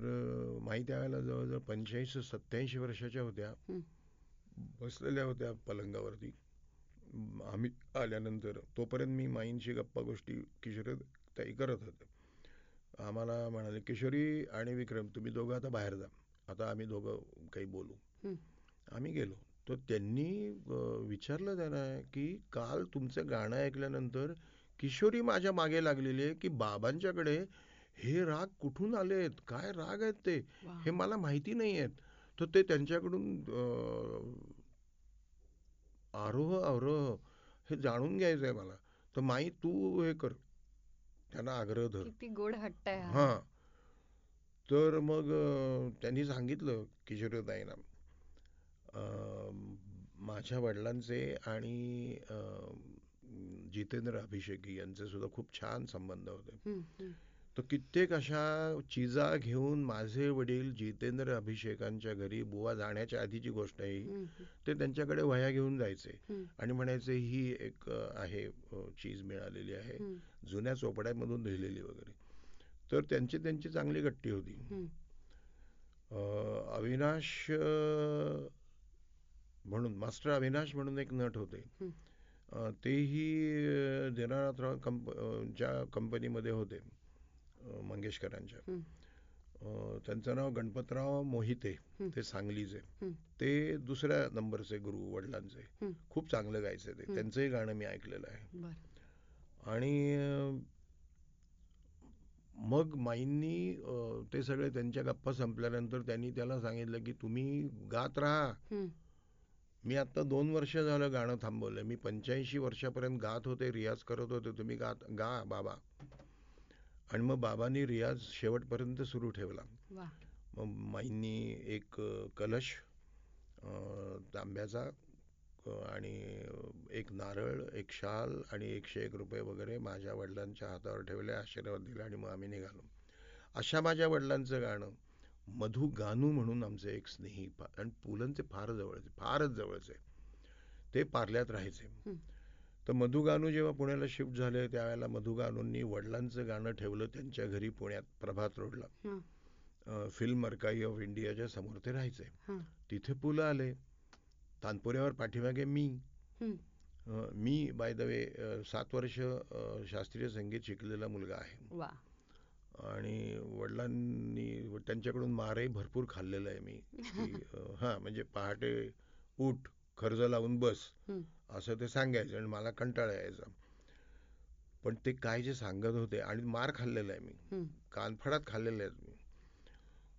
B: माई त्यावेळेला जवळजवळ पंच्याऐंशी सत्याऐंशी वर्षाच्या होत्या. बसलेल्या होत्या पलंगावरती आम्ही आल्यानंतर तोपर्यंत मी माईंशी गप्पा गोष्टी किशोरीताई करत होते. आम्हाला म्हणाले किशोरी आणि विक्रम तुम्ही दोघं आता बाहेर जा. आता आम्ही दोघं काही बोलू. आम्ही गेलो. तर त्यांनी विचारलं त्यांना की काल तुमचं गाणं ऐकल्यानंतर किशोरी माझ्या मागे लागलेली आहे की बाबांच्याकडे हे राग कुठून आलेत काय राग आहेत ते. हे मला माहिती नाही आहेत. तर ते त्यांच्याकडून अं, आरोह अवरोह हे जाणून घ्यायचं आहे मला. तर माई तू हे कर. त्यांना आग्रह धर
A: किती गोड हट्ट आहे हा.
B: हां तर मग अं, त्यांनी सांगितलं किशोरीताईंना अं, माझ्या वडिलांचे आणि अं, जितेंद्र अभिषेकी यांचे सुद्धा खूप छान संबंध होते. तर कित्येक अशा चिजा घेऊन माझे वडील जितेंद्र अभिषेकांच्या घरी बुवा जाण्याच्या आधीची गोष्ट आहे. ते त्यांच्याकडे वह्या घेऊन जायचे. आणि म्हणायचे ही एक आहे चीज मिळालेली आहे. जुन्या चोपड्यामधून लिहिलेली वगैरे. तर त्यांची त्यांची चांगली गट्टी होती. अविनाश म्हणून मास्टर अविनाश म्हणून एक नट होते. तेही दिनानाथराव कंप ज्या कंपनीमध्ये होते. मंगेशकरांच्या त्यांचं नाव गणपतराव मोहिते. ते सांगलीचे. ते दुसऱ्या नंबरचे गुरु वडिलांचे. खूप चांगलं गायचे ते. त्यांचंही गाणं मी ऐकलेलं आहे. आणि मग माईंनी ते सगळे त्यांच्या गप्पा संपल्यानंतर त्यांनी त्याला सांगितलं की तुम्ही गात राहा. मी आता दोन वर्ष झालं गाणं थांबवलंय मी पंच्याऐंशी वर्षापर्यंत गात होते रियाज करत होते तुम्ही गात गा बाबा आणि मग बाबांनी रियाज शेवटपर्यंत सुरू ठेवला. मग माईंनी एक कलश तांब्याचा आणि एक नारळ एक शाल आणि एकशे एक रुपये वगैरे माझ्या वडिलांच्या हातावर ठेवले आशीर्वाद दिला आणि मग आम्ही निघालो अशा माझ्या वडिलांचं गाणं मधु गानू म्हणून आमचे एक स्नेही आणि पुलंचे फार जवळचे फारच जवळचे ते पार्ल्यात राहायचे. तर मधु गानू जेव्हा पुण्याला शिफ्ट झाले त्यावेळेला मधु गानूंनी वडिलांचं गाणं ठेवलं त्यांच्या घरी पुण्यात प्रभात रोडला. फिल्म अर्काई ऑफ इंडियाच्या समोर ते राहायचे. तिथे पुलं आले. तानपुऱ्यावर पाठीमागे मी. मी बाय द वे सात वर्ष शास्त्रीय संगीत शिकलेला मुलगा आहे. आणि वडिलांनी त्यांच्याकडून मारही भरपूर खाल्लेला आहे मी. [laughs] हां म्हणजे पहाटे उठ खर्च लावून बस. असं ते सांगायचं आणि मला कंटाळा यायचा पण ते काय जे सांगत होते आणि मार खाल्लेला आहे मी. कानफडात खाल्लेले आहेत मी.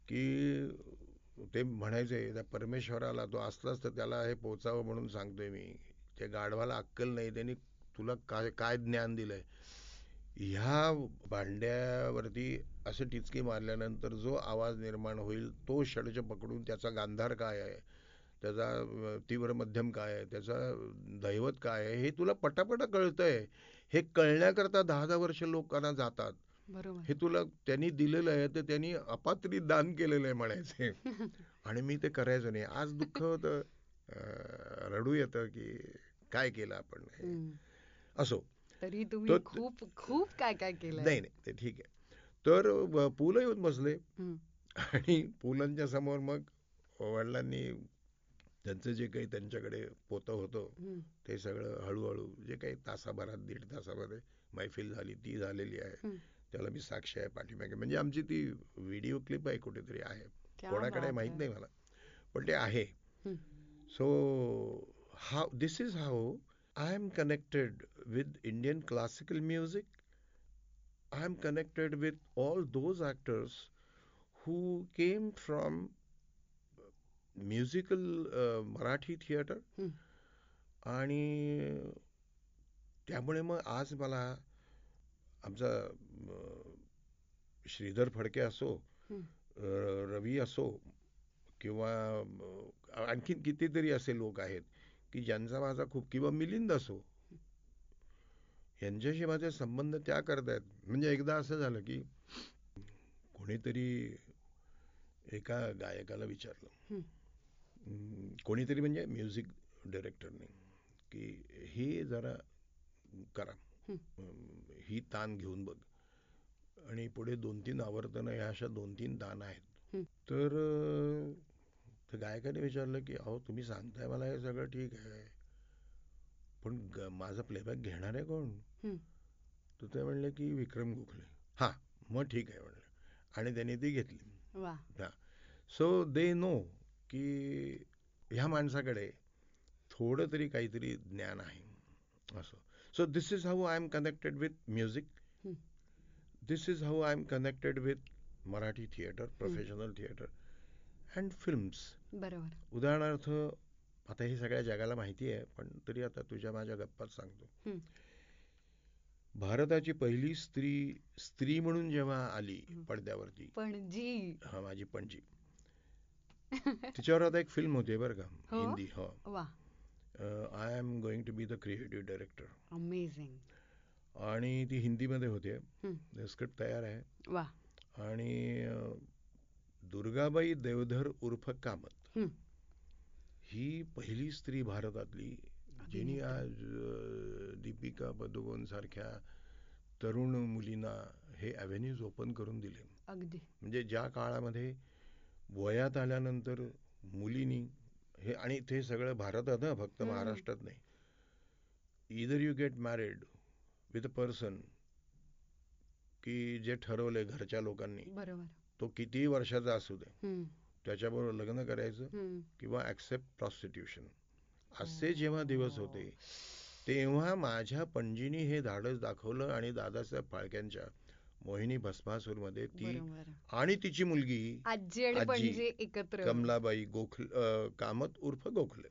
B: की ते म्हणायचे त्या परमेश्वराला तो असलाच तर त्याला हे पोचावं म्हणून सांगतोय मी. त्या गाढवाला अक्कल नाही त्यांनी तुला काय काय ज्ञान दिलंय? ह्या भांड्यावरती असं टिचकी मारल्यानंतर जो आवाज निर्माण होईल तो षडज पकडून त्याचा गांधार काय आहे? त्याचा तीव्र मध्यम काय आहे त्याचा दैवत काय आहे हे तुला पटापट कळतंय. हे कळण्याकरता दहा दहा वर्ष लोकांना जातात. हे तुला त्यांनी दिलेलं आहे तर त्यांनी अपात्री दान केलेलं आहे म्हणायचे. [laughs] आणि मी ते करायचो नाही. आज दुःख होतं. रडू येतं की काय केलं आपण. असो.
A: तरी तुम्ही खूप खूप काय काय केलंय?
B: नाही नाही ते ठीक आहे. तर पुलं येऊन बसले. आणि पुलांच्या समोर मग वडिलांनी त्यांचं जे काही त्यांच्याकडे पोतं होतं. ते सगळं हळूहळू जे काही तासाभरात दीड तासामध्ये मैफिल झाली ती झालेली आहे. त्याला मी साक्षी आहे पाठीमागे म्हणजे आमची ती व्हिडिओ क्लिप आहे कुठेतरी आहे कोणाकडे माहीत. नाही मला पण ते आहे. So how this is how I am connected with Indian classical music I am connected with all those actors who came from musical Marathi theatre. आणि त्यामुळे मग आज मला आमचा श्रीधर फडके असो रवी असो किंवा आणखीन कितीतरी असे लोक आहेत की ज्यांचा माझा खूप किंवा मिलिंद असो यांच्याशी माझे संबंध त्या करतायत म्हणजे एकदा असं झालं की कोणीतरी एका गायकाला विचारलं. कोणीतरी म्हणजे म्युझिक डायरेक्टरने की हे जरा करा.
A: हं.
B: तान घेऊन बघ. आणि पुढे दोन तीन आवर्तनं ह्या अशा दोन तीन तान आहेत.
A: हं.
B: तर गायकाने विचारलं की अहो तुम्ही सांगताय मला हे सगळं ठीक आहे. पण माझा प्लेबॅक घेणार आहे कोण. तर ते म्हणले की विक्रम गोखले. हां मग ठीक आहे म्हणलं. आणि त्यांनी ती घेतली. सो दे नो की ह्या माणसाकडे थोडं तरी काहीतरी ज्ञान आहे. असं. So this is how I am connected with music. This is how I am connected with Marathi theatre professional theatre and films
A: बरोबर.
B: उदाहरणार्थ आता हे सगळ्या जगाला माहिती आहे पण तरी आता तुझ्या माझ्या गप्पात सांगतो. भारताची पहिली स्त्री स्त्री म्हणून जेव्हा आली. पडद्यावरती.
A: पणजी.
B: हा माझी पणजी. तिच्यावर आता एक फिल्म होते बरं का? हिंदी हो I am going to be the creative director
A: amazing
B: आणि ती हिंदीमध्ये होते. स्क्रिप्ट तयार आहे
A: वा
B: आणि दुर्गाबाई देवधर उर्फ कामत
A: हं.
B: पहिली स्त्री भारतातली जिने आज दीपिका पदुकोण सारख्या तरुण मुलींना हे अव्हेन्यूज ओपन करून दिले
A: अगदी
B: म्हणजे ज्या काळामध्ये वयात आल्यानंतर मुलींनी हे आणि ते सगळं भारतात हं फक्त. महाराष्ट्रात नाही either you get married with a person की जे ठरवलंय घरच्या लोकांनी तो कितीही वर्षाचा असू दे
A: हं.
B: त्याच्याबरोबर लग्न करायचं
A: हं.
B: किंवा ऍक्सेप्ट प्रॉस्टिट्यूशन असे जेव्हा दिवस होते तेव्हा माझ्या पणजीनी हे धाडस दाखवलं आणि दादासाहेब फाळक्यांच्या मोहिनी भस्मासूरमध्ये ती
A: बरोबर.
B: आणि तिची मुलगी
A: आजी आणि
B: आजी,
A: पणजी एकत्र.
B: कमलाबाई गोखल अं, कामत उर्फ गोखले.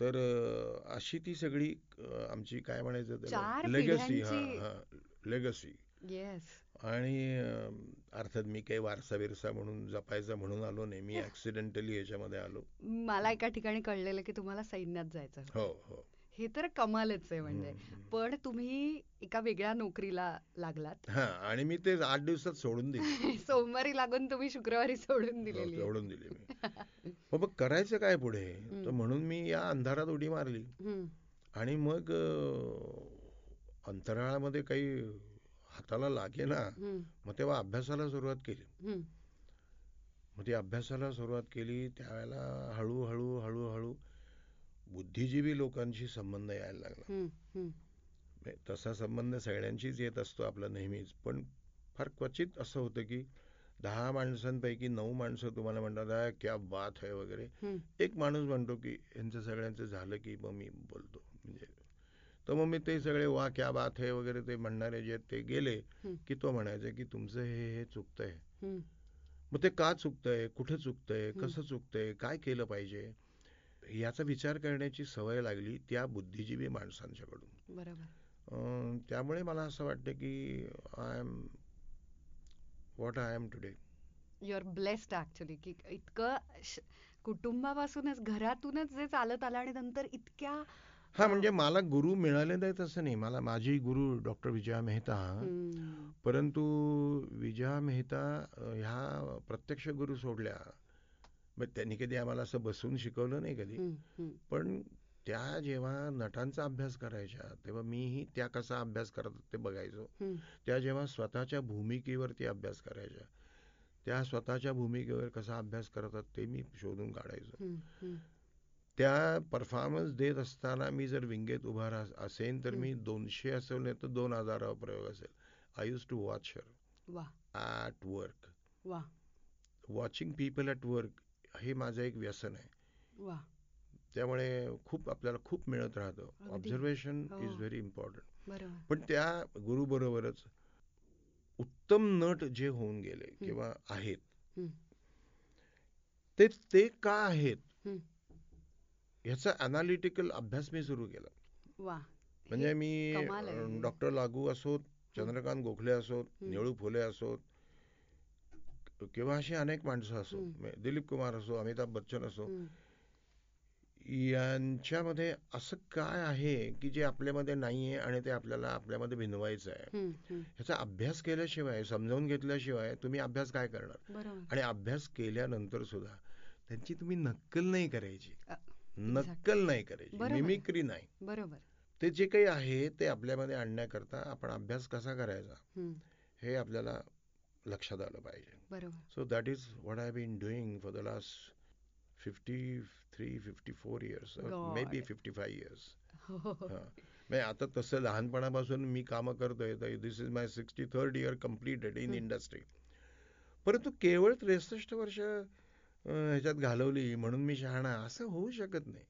B: तर अं, अशी ती सगळी अं, आमची काय म्हणायचं
A: चार
B: लेगसी हा
A: पिढ्यांची-
B: हा लेगसी
A: येस
B: आणि अं, अर्थात मी काही वारसा बिरसा म्हणून जपायचा म्हणून आलो नाही. मी ऍक्सिडेंटली याच्यामध्ये आलो.
A: मला एका ठिकाणी कळलेलं की तुम्हाला सैन्यात जायचं
B: हो हो.
A: हे तर कमालच आहे म्हणजे. पण तुम्ही एका वेगळ्या नोकरीला लागलात
B: हा आणि मी ते आठ दिवसात सोडून दिले [laughs]
A: सोमवारी लागून तुम्ही शुक्रवारी सोडून दिलेली.
B: सोडून दिले मी मग करायचं काय पुढे तर म्हणून मी या अंधारात उडी मारली. आणि मग अंतराळामध्ये काही हाताला लागे ना. मग तेव्हा अभ्यासाला सुरुवात केली. मग ती अभ्यासाला सुरुवात केली त्यावेळेला हळूहळू हळूहळू बुद्धिजीवी लोकांशी संबंध यायला लागला. म्हणजे तसा संबंध सगळ्यांशीच येत असतो आपला नेहमीच पण फार क्वचित असं होतं की दहा माणसांपैकी नऊ माणसं तुम्हाला म्हणतात "आ, क्या बात है वगैरे. एक माणूस म्हणतो की यांचं सगळ्यांचं झालं की मग मी बोलतो म्हणजे तर मग मी ते सगळे वा क्या बात है वगैरे ते म्हणणारे जे ते गेले. की तो म्हणायचे की तुमचं हे हे चुकतंय. मग ते का चुकतंय कुठं चुकतंय. कसं चुकतंय काय केलं पाहिजे याचा विचार करण्याची सवय लागली त्या बुद्धिजीवी माणसांच्याकडून.
A: बरोबर.
B: त्यामुळे मला असं वाटतं की I am what I am today
A: you are blessed actually की इतकं कुटुंबापासूनच घरातूनच जे चालत आलं आणि नंतर इतक्या
B: हा म्हणजे मला गुरु मिळाले नाहीत असं नाही. मला माझी गुरु डॉक्टर विजया मेहता. परंतु विजया मेहता ह्या प्रत्यक्ष गुरु सोडल्या. मग त्यांनी कधी आम्हाला असं बसून शिकवलं नाही कधी. पण त्या जेव्हा नटांचा अभ्यास करायच्या तेव्हा मीही त्या कसा अभ्यास करतात ते बघायचो. त्या जेव्हा स्वतःच्या भूमिकेवरती अभ्यास करायच्या त्या स्वतःच्या भूमिकेवर कसा अभ्यास करतात ते मी शोधून काढायचो. त्या परफॉर्मन्स देत असताना मी जर विंगेत उभा राह असेन तर मी दोनशे असेल नाही तर दोन हजारावा प्रयोग असेल. I use to watch her at work watching people at work हे माझं एक व्यसन आहे त्यामुळे खूप आपल्याला खूप मिळत राहतं. ऑब्झर्वेशन. इज व्हेरी इम्पॉर्टंट पण त्या गुरुबरोबरच उत्तम नट जे होऊन गेले. किंवा आहेत. ते ते का आहेत. ह्याचा अनालिटिकल अभ्यास मी सुरू केला म्हणजे मी. डॉक्टर लागू असोत चंद्रकांत गोखले असोत. नेहरू फुले असोत किंवा अशी अनेक माणसं असो दिलीप कुमार असो अमिताभ बच्चन असो. यांच्यामध्ये असं काय आहे की जे आपल्यामध्ये नाहीये आणि ते आपल्याला आपल्यामध्ये भिनवायचं आहे. ह्याचा अभ्यास केल्याशिवाय समजावून घेतल्याशिवाय तुम्ही अभ्यास काय करणार? आणि अभ्यास केल्यानंतर सुद्धा त्यांची तुम्ही नक्कल नाही करायची. नक्कल नाही करायची.
A: आहे.
B: मिमिक्री नाही.
A: बरोबर.
B: ते जे काही आहे ते आपल्यामध्ये आणण्याकरता आपण अभ्यास कसा करायचा. हे आपल्याला लक्षात आलं पाहिजे so that is what I been doing for the last fifty three fifty four years maybe. Fifty five years. म्हणजे आता तसं लहानपणापासून मी कामं करतोय तर this is my sixty third year completed in. Industry परंतु केवळ त्रेसष्ट वर्ष ह्याच्यात घालवली म्हणून मी शहाणा असं होऊ शकत नाही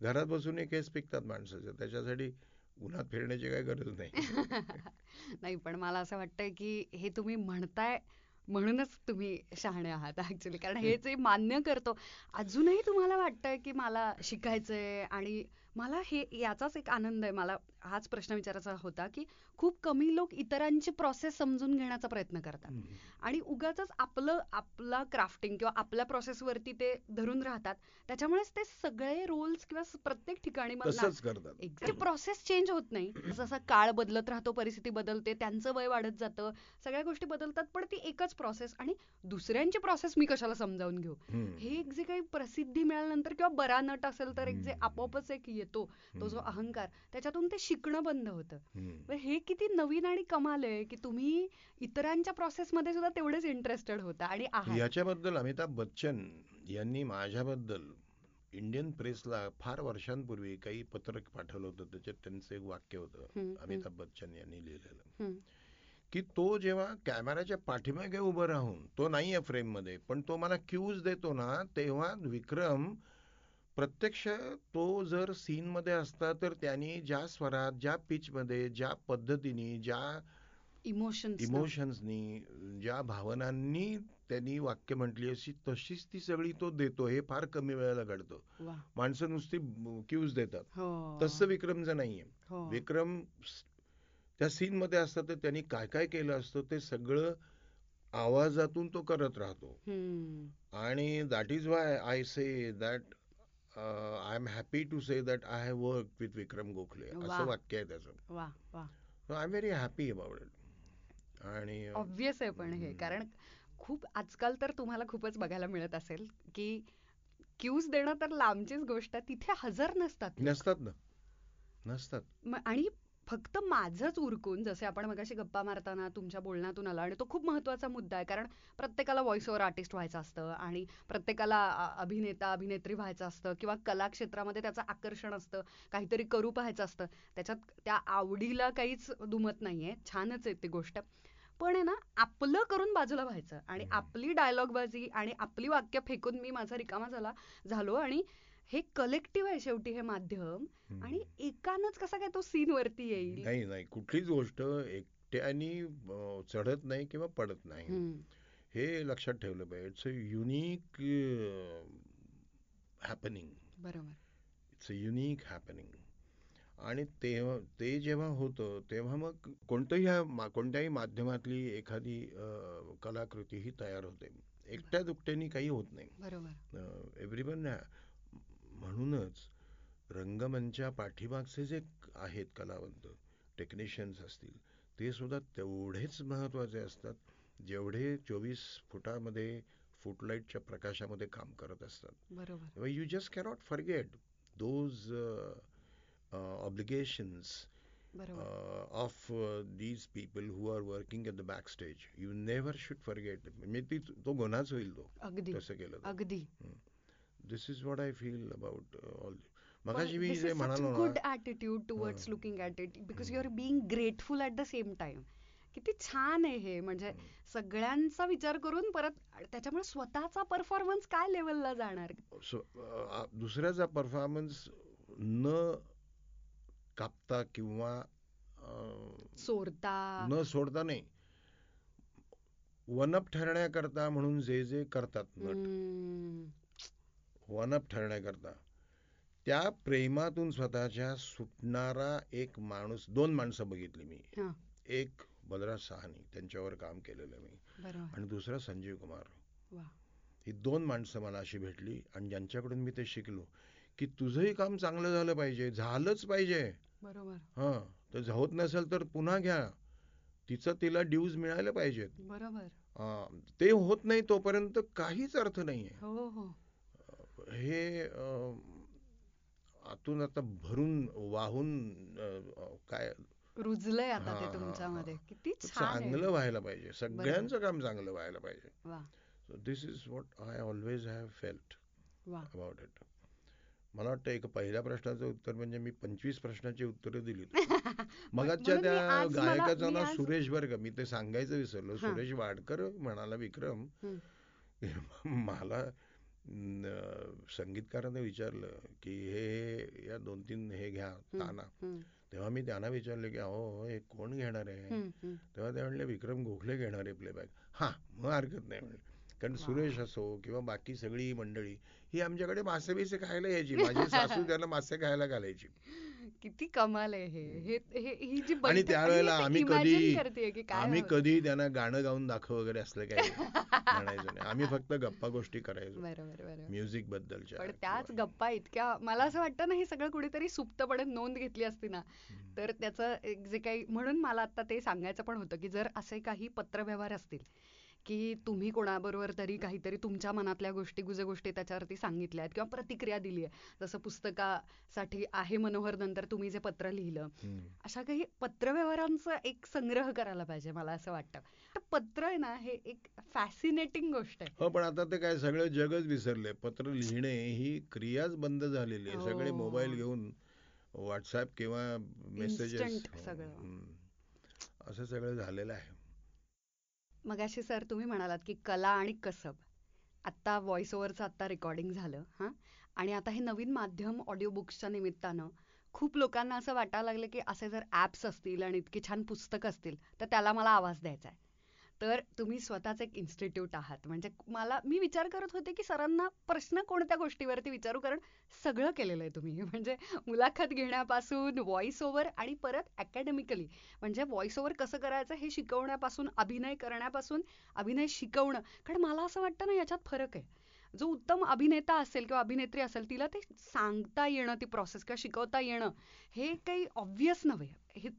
B: घरात बसून केस पिकतात माणसाचे त्याच्यासाठी उन्हात फिरण्याची काय गरज नाही. [laughs]
A: नाही पण मला असं वाटतंय की हे तुम्ही म्हणताय म्हणूनच तुम्ही शहाणे आहात ऍक्च्युली कारण हे जे मान्य करतो. अजूनही तुम्हाला वाटतंय की मला शिकायचंय आणि मला हे याचाच एक आनंद आहे. मला हाच प्रश्न विचारायचा होता की खूप कमी लोक इतरांची प्रोसेस समजून घेण्याचा प्रयत्न करतात. आणि उगाच आपलं आपला क्राफ्टिंग किंवा आपल्या process वरती ते धरून राहतात. त्याच्यामुळेच ते सगळे रोल्स किंवा प्रत्येक ठिकाणी एक्झॅक्ट प्रोसेस चेंज होत नाही. जसा काळ बदलत राहतो परिस्थिती बदलते त्यांचं वय वाढत जातं सगळ्या गोष्टी बदलतात पण ती एकच प्रोसेस आणि दुसऱ्यांची प्रोसेस मी कशाला समजावून घेऊ. हे एक जे काही प्रसिद्धी मिळाल्यानंतर किंवा बरा नट असेल तर एक जे. आपोआपच एक येतो. तो जो. अहंकार त्याच्यातून ते शिकणं बंद होतं हे किती नवीन आणि कमाल आहे की तुम्ही इतरांच्या प्रोसेस मध्ये सुद्धा तेवढेच इंटरेस्टेड होता आणि
B: याच्याबद्दल अमिताभ बच्चन यांनी माझ्याबद्दल इंडियन प्रेसला फार वर्षांपूर्वी काही पत्रक पाठवलं होतं त्याच्यात त्यांचं एक वाक्य होतं. अमिताभ बच्चन यांनी लिहिलेलं. की तो जेव्हा कॅमेराच्या पाठीमागे उभं राहून तो नाहीये फ्रेममध्ये पण तो मला क्यूज देतो ना तेव्हा विक्रम प्रत्यक्ष तो जर सीन मध्ये असता तर त्यांनी ज्या स्वरात ज्या पिच मध्ये ज्या पद्धतीने ज्या
A: इमोशन्स
B: इमोशन्सनी ज्या भावनांनी त्यांनी वाक्य म्हटली अशी तशीच ती सगळी तो देतो. हे फार कमी वेळेला घडतं. माणसं नुसती क्यूज देतात.
A: हो.
B: तसं विक्रमचं नाहीये.
A: हो.
B: विक्रम त्या सीन मध्ये असतात तर त्यांनी काय काय केलं असतं ते सगळं आवाजातून तो करत राहतो. आणि that is why I say that I am happy to say that I have work with Vikram Gokhale. असं वाक्य आहे त्याचं. I am very happy about it आणि
A: ऑब्विस आहे पण हे. कारण खूप आजकाल तर तुम्हाला खूपच बघायला मिळत असेल की क्यूज देणं तर लांबचीच गोष्ट आहे. तिथे हजर नसतात.
B: नसतात ना. नसतात.
A: आणि फक्त माझंच उरकून जसे आपण मगाशी गप्पा मारताना तुमच्या बोलण्यातून आला आणि तो खूप महत्त्वाचा मुद्दा आहे कारण प्रत्येकाला व्हॉइस ओव्हर आर्टिस्ट व्हायचं असतं आणि प्रत्येकाला अभिनेता अभिनेत्री व्हायचं असतं किंवा कला क्षेत्रामध्ये त्याचं आकर्षण असतं काहीतरी करू पाहायचं असतं त्याच्यात त्या आवडीला काहीच दुमत नाहीये छानच आहे ती गोष्ट पण आहे ना आपलं करून बाजूला व्हायचं आणि. आपली डायलॉग बाजी आणि आपली वाक्य फेकून मी माझा रिकामा झाला झालो आणि हे कलेक्टिव्ह आहे शेवटी हे माध्यम. आणि एकानच कसा काय तो सीन वरती येईल?
B: नाही नाही. कुठलीच गोष्ट एकट्यानी चढत नाही किंवा पडत नाही. हे लक्षात ठेवलं पाहिजे. इट्स अ युनिक हॅपनिंग
A: बरोबर.
B: इट्स अ युनिक हॅपनिंग आणि तेव्हा ते जेव्हा होतं तेव्हा मग कोणतंही ह्या कोणत्याही माध्यमातली एखादी कलाकृती ही तयार होते. एकट्या दुकट्यानी काही होत नाही.
A: बरोबर.
B: एव्हरीवन म्हणूनच रंगमंचा पाठीमागचे जे आहेत कलावंत टेक्निशियन्स असतील ते सुद्धा तेवढेच महत्त्वाचे असतात जेवढे चोवीस फुटामध्ये फुटलाईटच्या प्रकाशामध्ये काम करत असतात.
A: बरोबर.
B: You just cannot forget those obligations of these people who are working at the backstage you never should forget म्हणजे ती तो गुन्हाच होईल तो.
A: अगदी.
B: तसं केलं
A: अगदी.
B: This is what I feel about all मगाशी मी जे म्हणालो
A: good attitude towards. Looking at it because. You are being grateful at the same time किती छान आहे हे म्हणजे सगळ्यांचा विचार करून परत त्याच्यामुळे स्वतःचा परफॉर्मन्स काय लेवलला जाणार?
B: सो अ, दुसऱ्याचा परफॉर्मन्स न कापता किंवा अ,
A: चोरता
B: न सोडता नाही. वनअप ठरण्याकरता म्हणून जे जे करतात नट. वनअप ठरण्याकरता. त्या प्रेमातून स्वतःच्या सुटणारा एक माणूस दोन माणसं बघितली मी. एक बलराज सहानी त्यांच्यावर काम केलेलं मी. आणि दुसरा संजीव कुमार. ही दोन माणसं मला अशी भेटली आणि ज्यांच्याकडून मी ते शिकलो की तुझंही काम चांगलं झालं पाहिजे झालंच पाहिजे.
A: बरोबर.
B: हां तर होत नसेल तर पुन्हा घ्या. तिचं तिला ड्यूज मिळायला पाहिजेत.
A: बरोबर.
B: ते होत नाही तोपर्यंत काहीच अर्थ नाहीये.
A: हो हो.
B: हे अं, आतून आता भरून वाहून काय?
A: रुजलंय आता ते तुमच्यामध्ये. किती
B: चांगलं व्हायला पाहिजे. सगळ्यांचं काम चांगलं व्हायला पाहिजे.
A: वा.
B: This is what I always have felt about it मला वाटतं एक पहिल्या प्रश्नाचं उत्तर म्हणजे मी पंचवीस प्रश्नाची उत्तरं दिली. [laughs] मगाच्या त्या गायकाचं नाव सुरेश बरं का मी ते सांगायचं विसरलो. सुरेश वाडकर म्हणाला विक्रम. [laughs] मला संगीतकाराने विचारलं की हे या दोन तीन हे घ्या ताना. तेव्हा मी त्यांना विचारलं की अहो हे कोण घेणार आहे. तेव्हा ते म्हणले विक्रम गोखले घेणार आहे प्लेबॅक. हा मग हरकत नाही म्हणले कारण सुरेश असो किंवा बाकी सगळी मंडळी ही आमच्याकडे मासे बिसे खायला यायची. माझी सासू [laughs] त्यांना मासे खायला घालायची.
A: किती कमाल आहे हे. हे जी
B: आणि त्यावेळेला आम्ही कधी आम्ही. कधी त्यांना गाणं गाऊन दाखव वगैरे असलं काही म्हणायचो नाही. आम्ही फक्त गप्पा गोष्टी करायचो. म्युझिक बद्दलच्या
A: पण त्याच गप्पा इतक्या मला असं वाटतं ना हे सगळं कुठेतरी सुप्तपणे नोंद घेतली असती ना तर त्याचं एक जे काही म्हणून मला आता ते सांगायचं पण होतं की जर असे काही पत्रव्यवहार असतील की तुम्ही कोणाबरोबर तरी काहीतरी तुमच्या मनातल्या गोष्टी गुजे गोष्टी त्याच्यावरती सांगितल्या आहेत किंवा प्रतिक्रिया दिली आहे. जसं पुस्तकासाठी आहे मनोहर नंतर तुम्ही जे पत्र लिहिलं. अशा काही पत्रव्यवहारांचा एक संग्रह करायला पाहिजे मला असं वाटतं. तर पत्र आहे ना हे एक फॅसिनेटिंग गोष्ट आहे.
B: हो पण आता ते काय सगळं जगच विसरले पत्र लिहिणे ही क्रियाच बंद झालेली आहे. सगळे
A: हो.
B: मोबाईल घेऊन व्हॉट्सअप किंवा मेसेजेस
A: Instant सगळं.
B: असं सगळं झालेलं आहे.
A: मगाशी सर तुम्ही म्हणालात की कला आणि कसब. आत्ता व्हॉइस ओव्हरचं आत्ता रेकॉर्डिंग झालं हां? आणि आता हे नवीन माध्यम ऑडिओ बुक्सच्या निमित्तानं खूप लोकांना असं वाटायला लागलं की असे जर ॲप्स असतील आणि इतकी छान पुस्तकं असतील तर त्याला मला आवाज द्यायचा आहे तर तुम्ही स्वतःच एक इन्स्टिट्यूट आहात. म्हणजे मला मी विचार करत होते की सरांना प्रश्न कोणत्या गोष्टीवरती विचारू? कारण सगळं केलेलं आहे तुम्ही. [laughs] म्हणजे मुलाखत घेण्यापासून व्हॉइस ओव्हर आणि परत अकॅडमिकली म्हणजे व्हॉइस ओव्हर कसं करायचं हे शिकवण्यापासून अभिनय करण्यापासून अभिनय शिकवणं. कारण मला असं वाटतं ना याच्यात फरक आहे. जो उत्तम अभिनेता असेल किंवा अभिनेत्री असेल तिला ते सांगता येणं ती प्रोसेस किंवा शिकवता येणं हे काही ऑब्व्हियस नव्हे.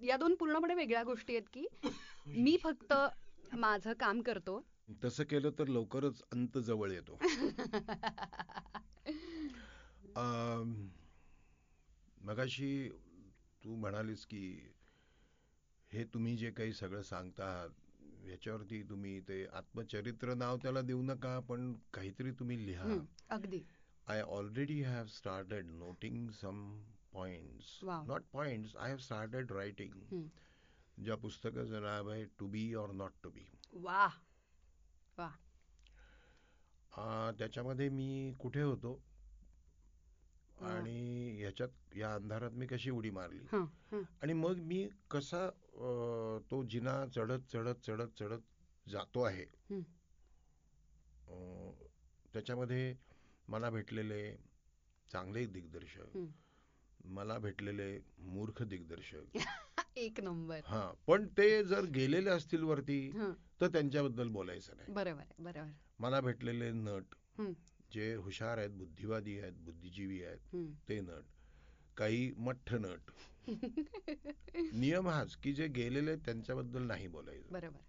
A: या दोन पूर्णपणे वेगळ्या गोष्टी आहेत की मी फक्त माझं काम करतो
B: तसं केलं तर लवकरच अंत जवळ येतो [laughs] मगाशी तू म्हणालीस की हे तुम्ही जे काही सगळं सांगता याच्यावरती तुम्ही ते आत्मचरित्र नाव त्याला देऊ नका पण काहीतरी तुम्ही लिहा
A: अगदी
B: I already have started noting some points.
A: Wow.
B: Not points, I have started writing.
A: हम्म.
B: ज्या पुस्तकाचं नाव आहे to be or not to be
A: वा वा
B: त्याच्यामध्ये मी कुठे होतो. आणि ह्याच्यात या अंधारात मी कशी उडी मारली
A: हं, हं.
B: आणि मग मी कसा अं, तो जिना चढत चढत चढत चढत जातो आहे
A: हं.
B: अं, त्याच्यामध्ये मला भेटलेले चांगले दिग्दर्शक
A: हं.
B: मला भेटलेले मूर्ख दिग्दर्शक [laughs]
A: एक नंबर.
B: हा पण ते जर गेलेले असतील वरती तर त्यांच्याबद्दल बोलायचं नाही.
A: बरोबर बरोबर
B: मला भेटलेले नट जे हुशार आहेत बुद्धिवादी आहेत बुद्धिजीवी आहेत. ते नट काही मठ्ठ नट. नियम हाच की जे गेलेले आहेत त्यांच्याबद्दल नाही बोलायचं.
A: बरोबर.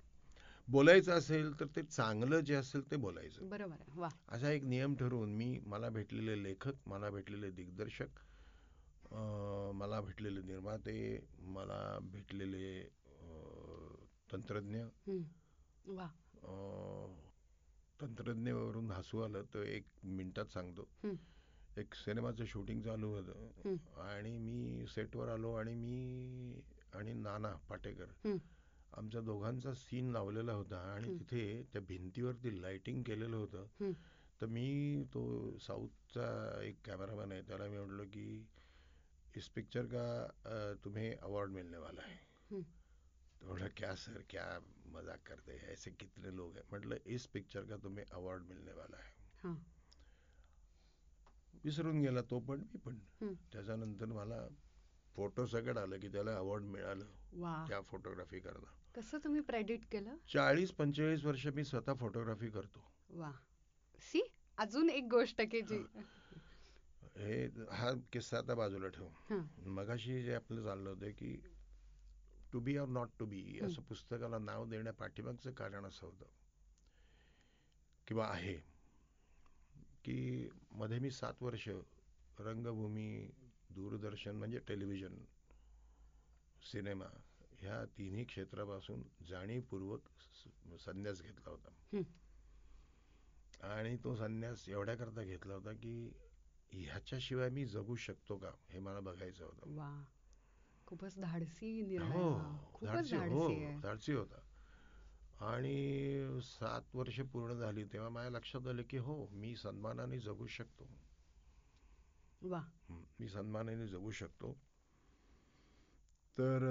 B: बोलायचं असेल तर ते चांगलं जे असेल ते बोलायचं.
A: बरोबर
B: असा एक नियम ठरवून मी मला भेटलेले लेखक मला भेटलेले दिग्दर्शक मला भेटलेले निर्माते मला भेटलेले तंत्रज्ञ.
A: वा
B: तंत्रज्ञावरून हसू आलं तर एक मिनिटात सांगतो. एक सिनेमाचं शूटिंग चालू होतं. आणि मी सेटवर आलो आणि मी आणि नाना पाटेकर. आमच्या दोघांचा सीन लावलेला होता आणि. तिथे त्या भिंतीवरती लाइटिंग केलेलं होतं. तर मी तो साऊथचा एक कॅमेरामॅन आहे त्याला मी म्हटलं की इस पिक्चर का तुम्हें अवार्ड मिलने वाला है. तो बोला क्या सर क्या मजाक करते हैं? ऐसे कितने लोग हैं? मतलब इस पिक्चर का तुम्हें अवार्ड मिलने वाला है. विसरून गेला तो पण मी पण. त्याच्यानंतर मला फोटो सगळं आलं की त्याला अवॉर्ड मिळालं. त्या फोटोग्राफी करणं
A: कसं तुम्ही प्रेडिट केलं?
B: चाळीस पंचेचाळीस वर्ष मी स्वतः फोटोग्राफी करतो.
A: वा. सी अजून एक गोष्ट की जी.
B: हे हा किस्सा आता बाजूला ठेव. मगाशी जे आपलं चाललं होतं की to be or not to be असं पुस्तकाला नाव देण्या पाठीमागचं कारण असं होतं. किंवा आहे. की मध्ये मी सात वर्ष रंगभूमी दूरदर्शन म्हणजे टेलिव्हिजन सिनेमा ह्या तिन्ही क्षेत्रापासून जाणीवपूर्वक संन्यास घेतला होता. आणि तो संन्यास एवढ्याकरता घेतला होता की ह्याच्याशिवाय मी जगू शकतो का? हे मला बघायचं होतं.
A: वा. खूपच धाडसी निर्णय
B: हो
A: हा.
B: धाडसी हो
A: धाडसी
B: होता. आणि सात वर्ष पूर्ण झाली तेव्हा माझ्या लक्षात आलं की हो मी सन्मानाने जगू शकतो.
A: वा.
B: हं, मी सन्मानाने जगू शकतो. तर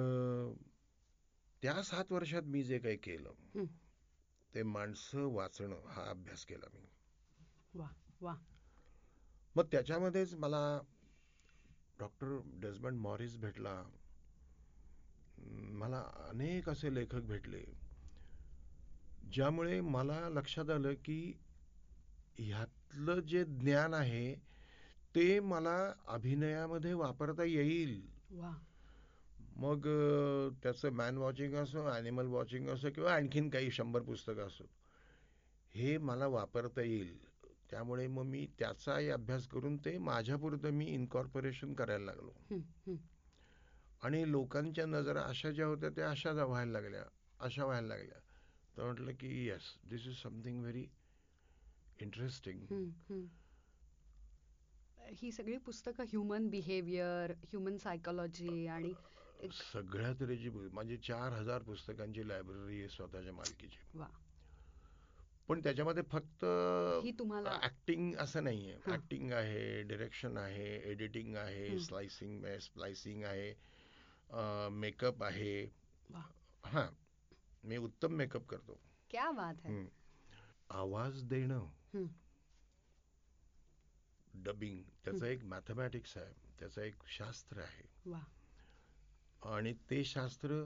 B: त्या सात वर्षात मी जे काही केलं
A: हं.
B: ते माणसं वाचणं हा अभ्यास केला मी.
A: वा वा.
B: मग त्याच्यामध्येच मला डॉक्टर डेझमंड मॉरिस भेटला. मला अनेक असे लेखक भेटले ज्यामुळे मला लक्षात आलं की ह्यातलं जे ज्ञान आहे ते मला अभिनयामध्ये वापरता येईल.
A: वा
B: मग त्याचं मॅन वॉचिंग असो ॲनिमल वॉचिंग असो किंवा आणखीन काही शंभर पुस्तकं असो हे मला वापरता येईल. त्यामुळे मग मी त्याचाही अभ्यास करून ते माझ्यापुरतं मी इन्कॉर्पोरेशन करायला लागलो. आणि लोकांच्या नजरा अशा ज्या होत्या त्या अशा व्हायला लागल्या अशा व्हायला लागल्या. तर म्हटलं की yes this is something very interesting
A: हं, सगळी पुस्तकं ह्युमन बिहेवियर ह्युमन सायकोलॉजी आणि
B: सगळ्या तऱ्हेची माझी चार हजार पुस्तकांची लायब्ररी आहे स्वतःच्या मालकीची.
A: वा.
B: पण त्याच्यामध्ये फक्त
A: तुम्हाला
B: ऍक्टिंग असं नाहीये. ऍक्टिंग आहे डिरेक्शन आहे एडिटिंग आहे. स्लायसिंग स्प्लायसिंग आहे मेकअप आहे. हा. मी उत्तम मेकअप करतो.
A: क्या बात है.
B: आवाज देणं. डबिंग त्याचं एक मॅथमॅटिक्स आहे. त्याचं एक शास्त्र आहे. आणि ते शास्त्र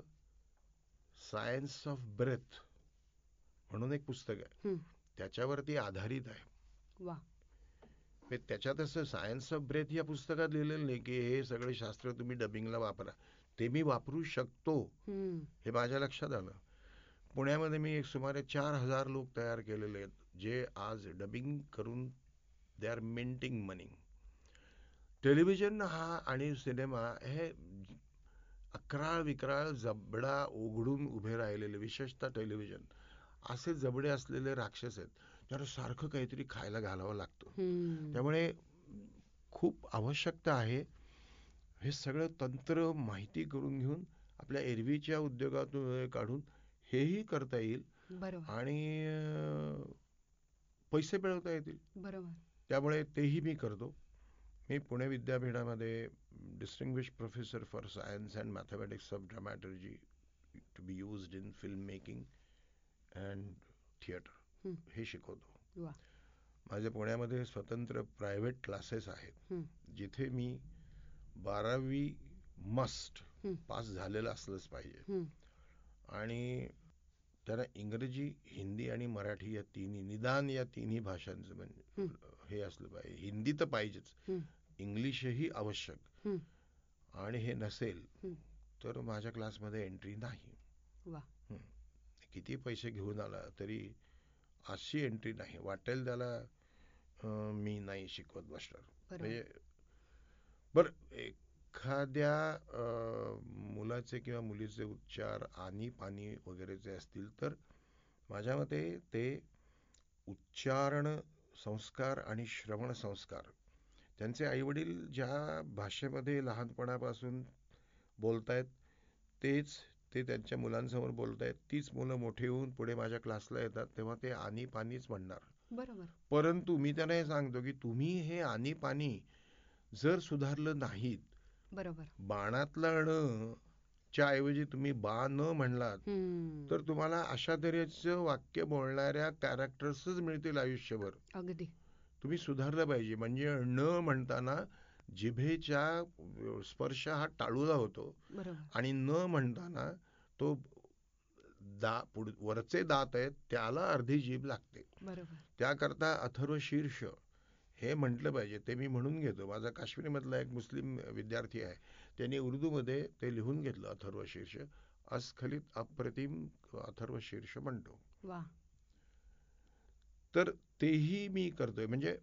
B: सायन्स ऑफ ब्रेथ म्हणून एक पुस्तक आहे. त्याच्यावरती आधारित आहे.
A: वा.
B: त्याच्यात असं सायन्स ऑफ ब्रेथ या पुस्तकात लिहिलेलं नाही की हे सगळे शास्त्र तुम्ही डबिंगला वापरा. ते मी वापरू शकतो.
A: हं.
B: हे माझ्या लक्षात आलं. पुण्यामध्ये मी एक सुमारे चार हजार लोक तयार केलेले आहेत जे आज डबिंग करून they are minting money television हा आणि सिनेमा हे अकराळ विक्राळ जबडा उघडून उभे राहिलेले विशेषतः टेलिव्हिजन असे जबडे असलेले राक्षस आहेत ज्यांना सारखं काहीतरी खायला घालावं लागतं. त्यामुळे खूप आवश्यकता आहे हे सगळं तंत्र माहिती करून घेऊन आपल्या एरवीच्या उद्योगातून काढून हेही करता येईल
A: बरोबर.
B: आणि पैसे मिळवता येतील.
A: बरोबर.
B: त्यामुळे तेही मी करतो. मी पुणे विद्यापीठामध्ये distinguish professor for science and mathematics of dramaturgy to be used in film making and theatre
A: हं.
B: शिकवतो माझे पुण्यामध्ये स्वतंत्र प्रायव्हेट क्लासेस आहेत. जिथे मी बारावी मस्ट. पास झालेलं असलंच पाहिजे. आणि त्याला इंग्रजी हिंदी आणि मराठी या तिन्ही निदान या तिन्ही भाषांचं म्हणजे
A: हं.
B: असलं पाहिजे हिंदी तर पाहिजेच
A: हं.
B: इंग्लिशही आवश्यक. आणि हे नसेल. तर माझ्या क्लासमध्ये एंट्री नाही किती पैसे घेऊन आला तरी अशी एंट्री नाही. वाटेल त्याला मी नाही शिकवत बसणार म्हणजे बरं एखाद्या मुलाचे किंवा मुलीचे उच्चार आणि पाणी वगैरेचे असतील तर माझ्या मते ते उच्चारण संस्कार आणि श्रवण संस्कार. त्यांचे आईवडील ज्या भाषेमध्ये लहानपणापासून बोलतायत तेच ते त्यांच्या मुलांसमोर बोलतायत. तीच मुलं मोठी होऊन पुढे माझ्या क्लासला येतात तेव्हा ते आणि पाणीच म्हणणार.
A: बरोबर.
B: परंतु मी त्यांना हे सांगतो की तुम्ही हे आणि पाणी जर सुधारलं नाहीत
A: बरोबर.
B: बाणातलं ण च्या ऐवजी तुम्ही बा न म्हणलात. तर तुम्हाला अशा तऱ्हेचं वाक्य बोलणाऱ्या कॅरेक्टर्सच मिळतील आयुष्यभर.
A: अगदी.
B: तुम्ही सुधारलं पाहिजे. म्हणजे न म्हणताना जिभेच्या स्पर्श हा टाळूला होतो. आणि न म्हणताना तो दा पुढ वरचे दात आहेत त्याला अर्धी जीभ लागते. त्याकरता अथर्व शीर्ष हे म्हटलं पाहिजे. ते मी म्हणून घेतो. माझा काश्मीरमधला एक मुस्लिम विद्यार्थी आहे. त्यांनी उर्दूमध्ये ते लिहून घेतलं अथर्व शीर्ष. अस्खलित अप्रतिम अथर्व शीर्ष म्हणतो. तर तेही मी करतोय. म्हणजे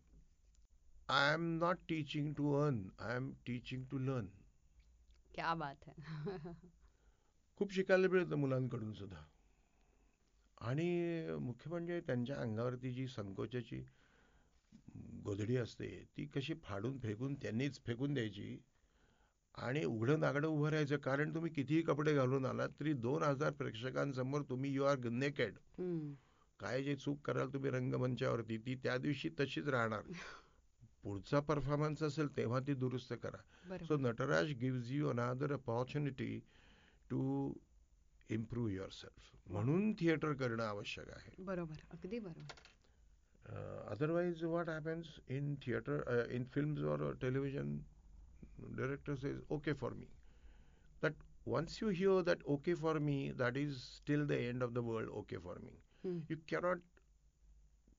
B: I am not teaching to earn I am teaching to learn
A: क्या बात है।
B: खूप शिकायला मिळतं मुलांकडून सुद्धा. आणि मुख्य म्हणजे त्यांच्या अंगावरती जी संकोचाची गोधडी असते ती कशी फाडून फेकून त्यांनीच फेकून द्यायची आणि उघडं नागडं उभं राहायचं. कारण तुम्ही कितीही कपडे घालून आलात तरी दोन हजार प्रेक्षकांसमोर तुम्ही यू आर नेकेड. काय जे चूक कराल तुम्ही रंगमंचावरती ती त्या दिवशी तशीच राहणार. [laughs] पुढचा परफॉर्मन्स असेल तेव्हा ती दुरुस्त करा. So Nataraj gives you another opportunity to improve your self म्हणून थिएटर करणं आवश्यक आहे.
A: बरोबर अगदी बरोबर.
B: Otherwise what happens in theatre in films or television director says okay for me. That once you hear that okay for me that is still the end of the world okay for me.
A: हम्म.
B: you cannot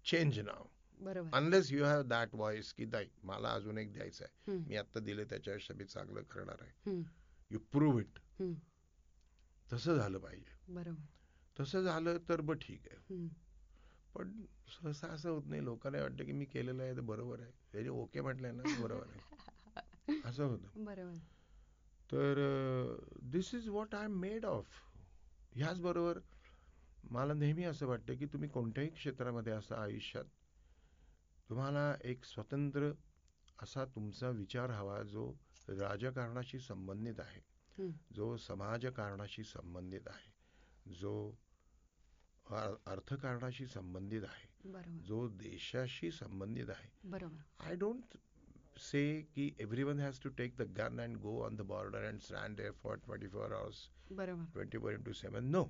B: change now.
A: बरोबर.
B: Unless you have that voice की नाही मला अजून एक द्यायचं आहे. मी आता दिले त्याच्यापेक्षा मी चांगलं करणार आहे. You prove it. तसं झालं पाहिजे.
A: बरोबर.
B: तसं झालं तर बरं ठीक आहे. पण सहसा असं होत नाही. लोकांना वाटतं की मी केलेलं आहे ते बरोबर आहे. त्याने ओके म्हटलंय ना बरोबर आहे. [laughs] असं होतं.
A: बरोबर.
B: तर this is what I am made of ह्याचबरोबर मला नेहमी असं वाटतं की तुम्ही कोणत्याही क्षेत्रामध्ये असं आयुष्यात तुम्हाला एक स्वतंत्र असा तुमचा विचार हवा जो राजकारणाशी संबंधित आहे. जो समाजकारणाशी संबंधित आहे. जो अर्थकारणाशी संबंधित आहे. जो देशाशी संबंधित आहे.
A: बरोबर.
B: I don't say ki everyone has to take the gun and go on the border and stand there for 24 hours,
A: बरोबर.
B: 24 into 7. No.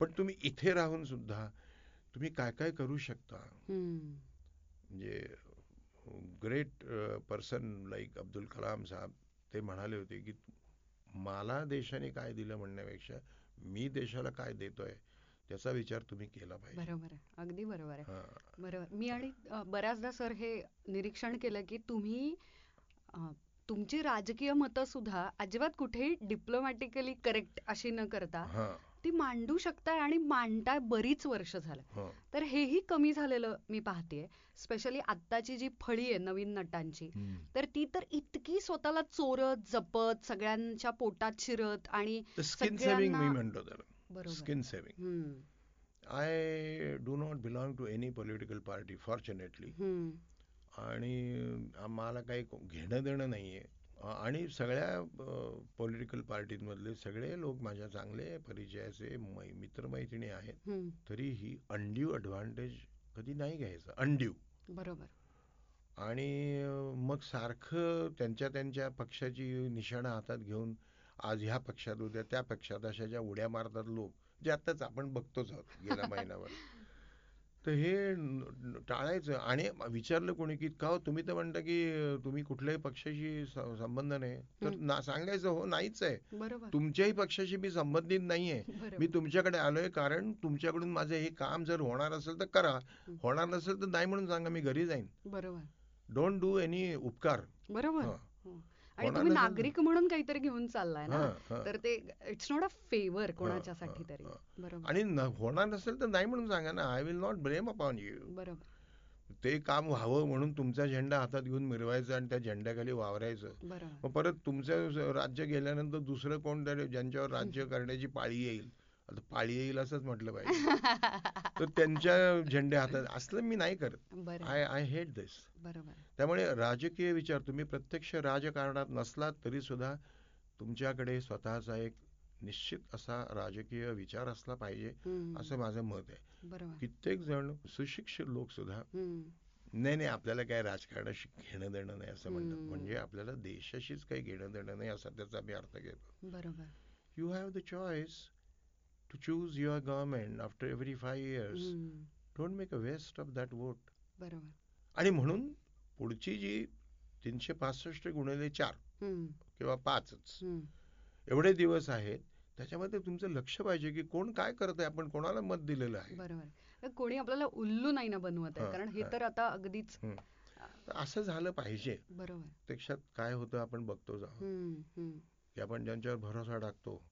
B: पण तुम्ही इथे राहून सुद्धा तुम्ही काय काय करू शकता. म्हणजे great person like Abdul Kalam साहेब ते म्हणाले होते की मला देशाने काय दिलं म्हणण्यापेक्षा मी देशाला काय देतोय त्याचा विचार तुम्ही केला पाहिजे.
A: बरोबर आहे. अगदी बरोबर आहे. बरोबर. मी आणि बऱ्याचदा सर हे निरीक्षण केलं की तुम्ही तुमची राजकीय मतं सुद्धा अजिबात कुठेही डिप्लोमॅटिकली करेक्ट अशी न करता ती मांडू शकताय आणि मांडताय बरीच वर्ष झालं.
B: हा.
A: तर हेही कमी झालेलं मी पाहतेय स्पेशली आत्ताची जी फळी आहे नवीन नटांची. तर ती तर इतकी स्वतःला चोरत जपत सगळ्यांच्या पोटात शिरत आणि
B: स्किन सेव्हिंग मी म्हणतो त्याला. Skin saving do not belong to any political party, fortunately.
A: हम्म,
B: आणि आम्हाला काही घेणं देणं नाहीये. आणि सगळ्या पॉलिटिकल पार्टीमधले सगळे लोक माझ्या चांगले परिचयाचे मै- मित्रमैत्रिणी आहेत.
A: हम्म,
B: तरीही अनड्यू ॲडव्हान्टेज कधी नाही घ्यायचं. अनड्यू
A: बरोबर.
B: आणि मग सारखं त्यांच्या त्यांच्या पक्षाची निशाणं हातात घेऊन आज ह्या पक्षात उद्या त्या पक्षात अशा ज्या उड्या मारतात लोक जे आत्ताच आपण बघतोच आहोत गेल्या [laughs] महिन्यावर तर हे टाळायचं. आणि विचारलं कोणी की का हो, तुम्ही तर म्हणता की तुम्ही कुठल्याही पक्षाशी स- संबंध नाही. तर. ना सांगायचं हो नाहीच आहे.
A: बरोबर.
B: तुमच्याही पक्षाशी मी संबंधित नाहीये.
A: बरोबर.
B: मी तुमच्याकडे आलोय कारण तुमच्याकडून माझं हे काम जर होणार असेल तर करा. होणार नसेल तर नाही म्हणून सांगा मी घरी जाईन.
A: बरोबर.
B: डोंट डू एनी उपकार.
A: बरोबर.
B: हा.
A: हो. आणि तुम्ही नागरिक म्हणून काहीतरी घेऊन चाललाय ना. तर ते इट्स नॉट अ फेवर कोणाच्यासाठी तरी. बरोबर.
B: आणि होणार नसेल तर नाही म्हणून सांगा ना. I will not blame upon you
A: बरोबर.
B: ते काम व्हावं म्हणून तुमचा झेंडा हातात घेऊन मिरवायचं आणि त्या झेंड्याखाली वावरायचं. मग परत तुमचं राज्य गेल्यानंतर दुसरं कोण ज्यांच्यावर राज्य करण्याची पाळी येईल? आता पाळी येईल असंच म्हटलं पाहिजे. [laughs] तर त्यांच्या झेंड्या हातात असलं मी नाही करत. आय आय हेट दिस त्यामुळे राजकीय विचार तुम्ही प्रत्यक्ष राजकारणात नसलात तरी सुद्धा तुमच्याकडे स्वतःचा एक निश्चित असा राजकीय विचार असला पाहिजे असं माझं मत आहे.
A: बरोबर.
B: कित्येक जण सुशिक्षित लोक सुद्धा नाही नाही आपल्याला काय राजकारणाशी घेणं देणं नाही असं म्हणतात. म्हणजे आपल्याला देशाशीच काही घेणं देणं नाही असा त्याचा मी अर्थ घेतो.
A: बरोबर.
B: You have the choice to choose your government after every five years don't make a waste of that vote
A: बरोबर.
B: आणि म्हणून पुढची जी तीनशे पासष्ट गुणिले चार किंवा पाचच. एवढे दिवस आहेत त्याच्यामध्ये तुमचं लक्ष पाहिजे की कोण काय करतंय आपण कोणाला मत दिलेलं आहे.
A: बरोबर. कोणी आपल्याला उल्लू नाही ना बनवत आहे कारण हे. तर आता अगदीच
B: असं झालं पाहिजे.
A: बरोबर.
B: प्रत्यक्षात काय होतं आपण बघतो
A: हम्म.
B: की आपण ज्यांच्यावर भरोसा टाकतो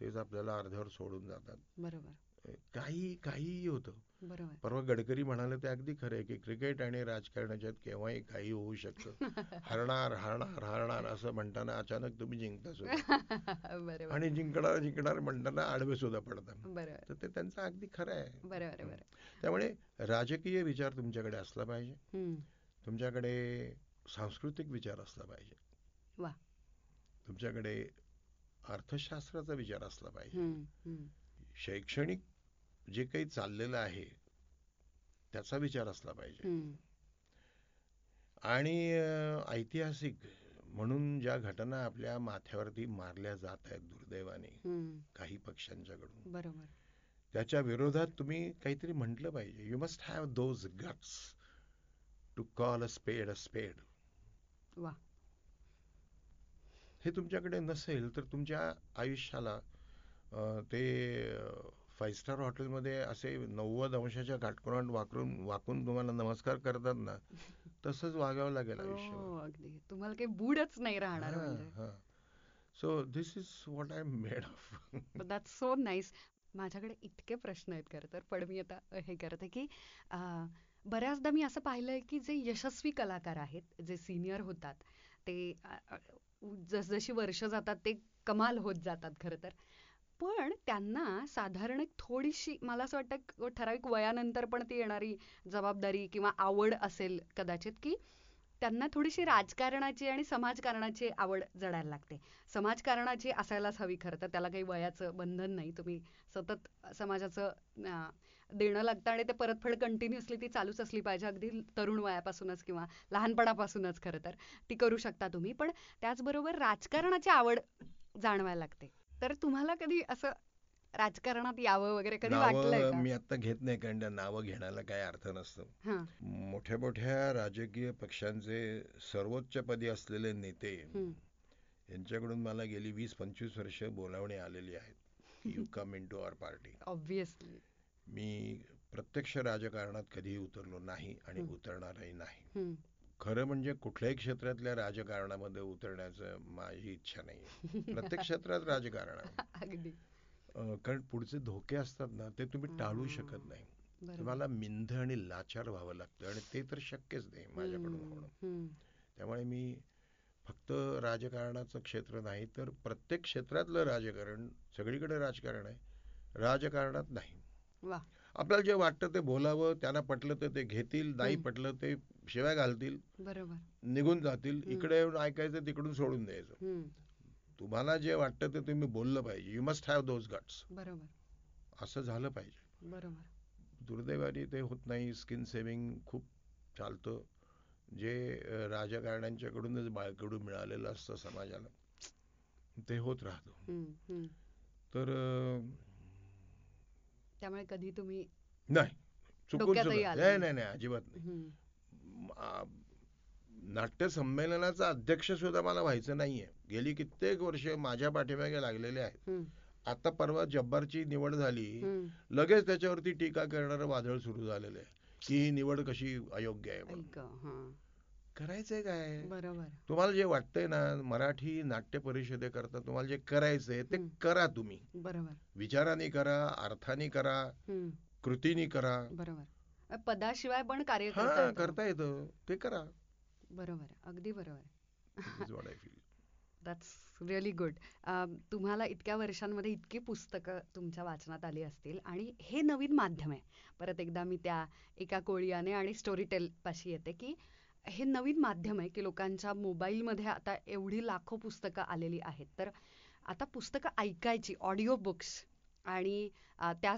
B: तेच आपल्याला अर्ध्यावर सोडून जातात.
A: बरोबर.
B: काही काहीही होतं.
A: बरोबर.
B: परवा गडकरी म्हणाले ते अगदी खरं आहे की क्रिकेट आणि राजकारणाच्यात केव्हाही काही होऊ शकतं. [laughs] हरणार हरणार हरणार असं म्हणताना अचानक तुम्ही जिंकता सुद्धा. [laughs]
A: बरोबर.
B: आणि जिंकणार जिंकणार म्हणताना आडवे सुद्धा पडतात. तर ते त्यांचं अगदी खरं आहे. त्यामुळे राजकीय विचार तुमच्याकडे असला पाहिजे. तुमच्याकडे सांस्कृतिक विचार असला पाहिजे. तुमच्याकडे अर्थशास्त्राचा विचार असला पाहिजे. शैक्षणिक जे काही चाललेलं आहे त्याचा विचार असला पाहिजे आणि ऐतिहासिक म्हणून ज्या घटना आपल्या माथ्यावरती मारल्या जात आहेत दुर्दैवाने. काही पक्षांच्याकडून
A: बरोबर
B: त्याच्या विरोधात तुम्ही काहीतरी म्हटलं पाहिजे you must have those guts to call a spade a spade
A: वा.
B: हे तुमच्याकडे नसेल तर तुमच्या आयुष्याला ते फाईव्ह स्टार हॉटेलमध्ये असे नव्वद अंशाच्या काटकोनात वाकरून वाकून तुम्हाला नमस्कार करतात ना [laughs] तसंच वागावं लागेल आयुष्यभर.
A: हो तुम्हाला काही बूडच नाही राहणार
B: so this is what I made of
A: that's so nice माझ्याकडे इतके प्रश्न आहेत खरं तर पण मी आता हे करते की बऱ्याचदा मी असं पाहिलंय की जे यशस्वी कलाकार आहेत जे सिनियर होतात ते जसजशी वर्ष जातात ते कमाल होत जातात खरं तर. पण त्यांना साधारण एक थोडीशी मला असं वाटतं ठराविक वयानंतर पण ती येणारी जबाबदारी किंवा आवड असेल कदाचित की त्यांना थोडीशी राजकारणाची आणि समाजकारणाची आवड जडायला लागते. समाजकारणाची असायलाच हवी खरं तर त्याला काही वयाचं बंधन नाही. तुम्ही सतत समाजाचं देणं लागतं आणि ते परतफेड कंटिन्युअसली ती चालूच असली पाहिजे. अगदी तरुण वयापासूनच किंवा लहानपणापासूनच खरं तर ती करू शकता तुम्ही. पण त्याचबरोबर राजकारणाची आवड जाणवायला लागते. तर तुम्हाला कधी असं राजकारणात यावं वगैरे कधी वाटलंय का?
B: मी आता घेत नाही कारण त्या नावं घेण्याला काही अर्थ नसतो.
A: हां.
B: मोठ्या मोठ्या राजकीय पक्षांचे सर्वोच्च पदी असलेले नेते
A: हम्म.
B: यांच्याकडून मला गेली वीस पंचवीस वर्ष बोलावणे आलेली आहेत. You come into our party
A: obviously
B: मी प्रत्यक्ष राजकारणात कधीही उतरलो नाही आणि
A: हं.
B: उतरणारही नाही. खरं म्हणजे कुठल्याही क्षेत्रातल्या राजकारणामध्ये उतरण्याचं माझी इच्छा नाही [laughs] प्रत्येक क्षेत्रात राजकारण आहे. [laughs]
A: अगदी.
B: कारण पुढचे धोके असतात ना ते तुम्ही टाळू. शकत नाही तुम्हाला मिंध आणि लाचार व्हावं लागतं आणि ते तर शक्यच नाही माझ्याकडून होणं. त्यामुळे मी फक्त राजकारणाचं क्षेत्र नाही तर प्रत्येक क्षेत्रातलं राजकारण सगळीकडे राजकारण आहे राजकारणात नाही आपल्याला जे वाटतं ते बोलावं त्यांना पटलं तर ते घेतील नाही. पटलं ते शिवाय घालतील
A: बरोबर
B: निघून जातील. इकडे येऊन ऐकायचं तिकडून सोडून द्यायचं. तुम्हाला जे वाटतं ते तुम्ही बोललं पाहिजे. You must have those guts
A: बरोबर.
B: असं झालं पाहिजे.
A: बरोबर.
B: दुर्दैवाने ते होत नाही. स्किन सेव्हिंग खूप चालतं. जे राजकारण्यांच्याकडूनच बाळकडू मिळालेलं असतं समाजाला ते होत राहतं. तर
A: त्यामुळे कधी तुम्ही
B: नाही. चुकून. नाही.
A: नाही
B: अजिबात नाही.
A: हम्म.
B: आ- नाट्य संमेलनाचा अध्यक्ष सुद्धा मला व्हायचं नाहीये. गेली कित्येक वर्ष माझ्या पाठीमागे लागलेले आहेत. आता परवा जब्बारची निवड झाली. लगेच त्याच्यावरती टीका करणारं वादळ सुरू झालेलं आहे. की ही निवड कशी अयोग्य आहे म्हणून.
A: हां.
B: करायचंय काय?
A: बरोबर.
B: तुम्हाला जे वाटतंय ना मराठी नाट्य परिषदेकरता तुम्हाला जे करायचंय ते. करा तुम्ही.
A: बरोबर.
B: विचाराने करा अर्थाने करा कृतीने करा.
A: बरोबर. पदाशिवाय पण कार्य करता.
B: करता येतं. ते करा.
A: बरोबर अगदी बरोबर दॅट्स रिअली गुड तुम्हाला इतक्या वर्षांमध्ये इतकी पुस्तकं तुमच्या वाचनात आली असतील आणि हे नवीन माध्यम आहे. परत एकदा मी त्या एका कोळियाने आणि स्टोरी टेल पाशी येते की हे नवीन माध्यम आहे की लोकांच्या मोबाईलमध्ये आता एवढी लाखो पुस्तकं आलेली आहेत. तर आता पुस्तकं ऐकायची ऑडिओ बुक्स आणि त्या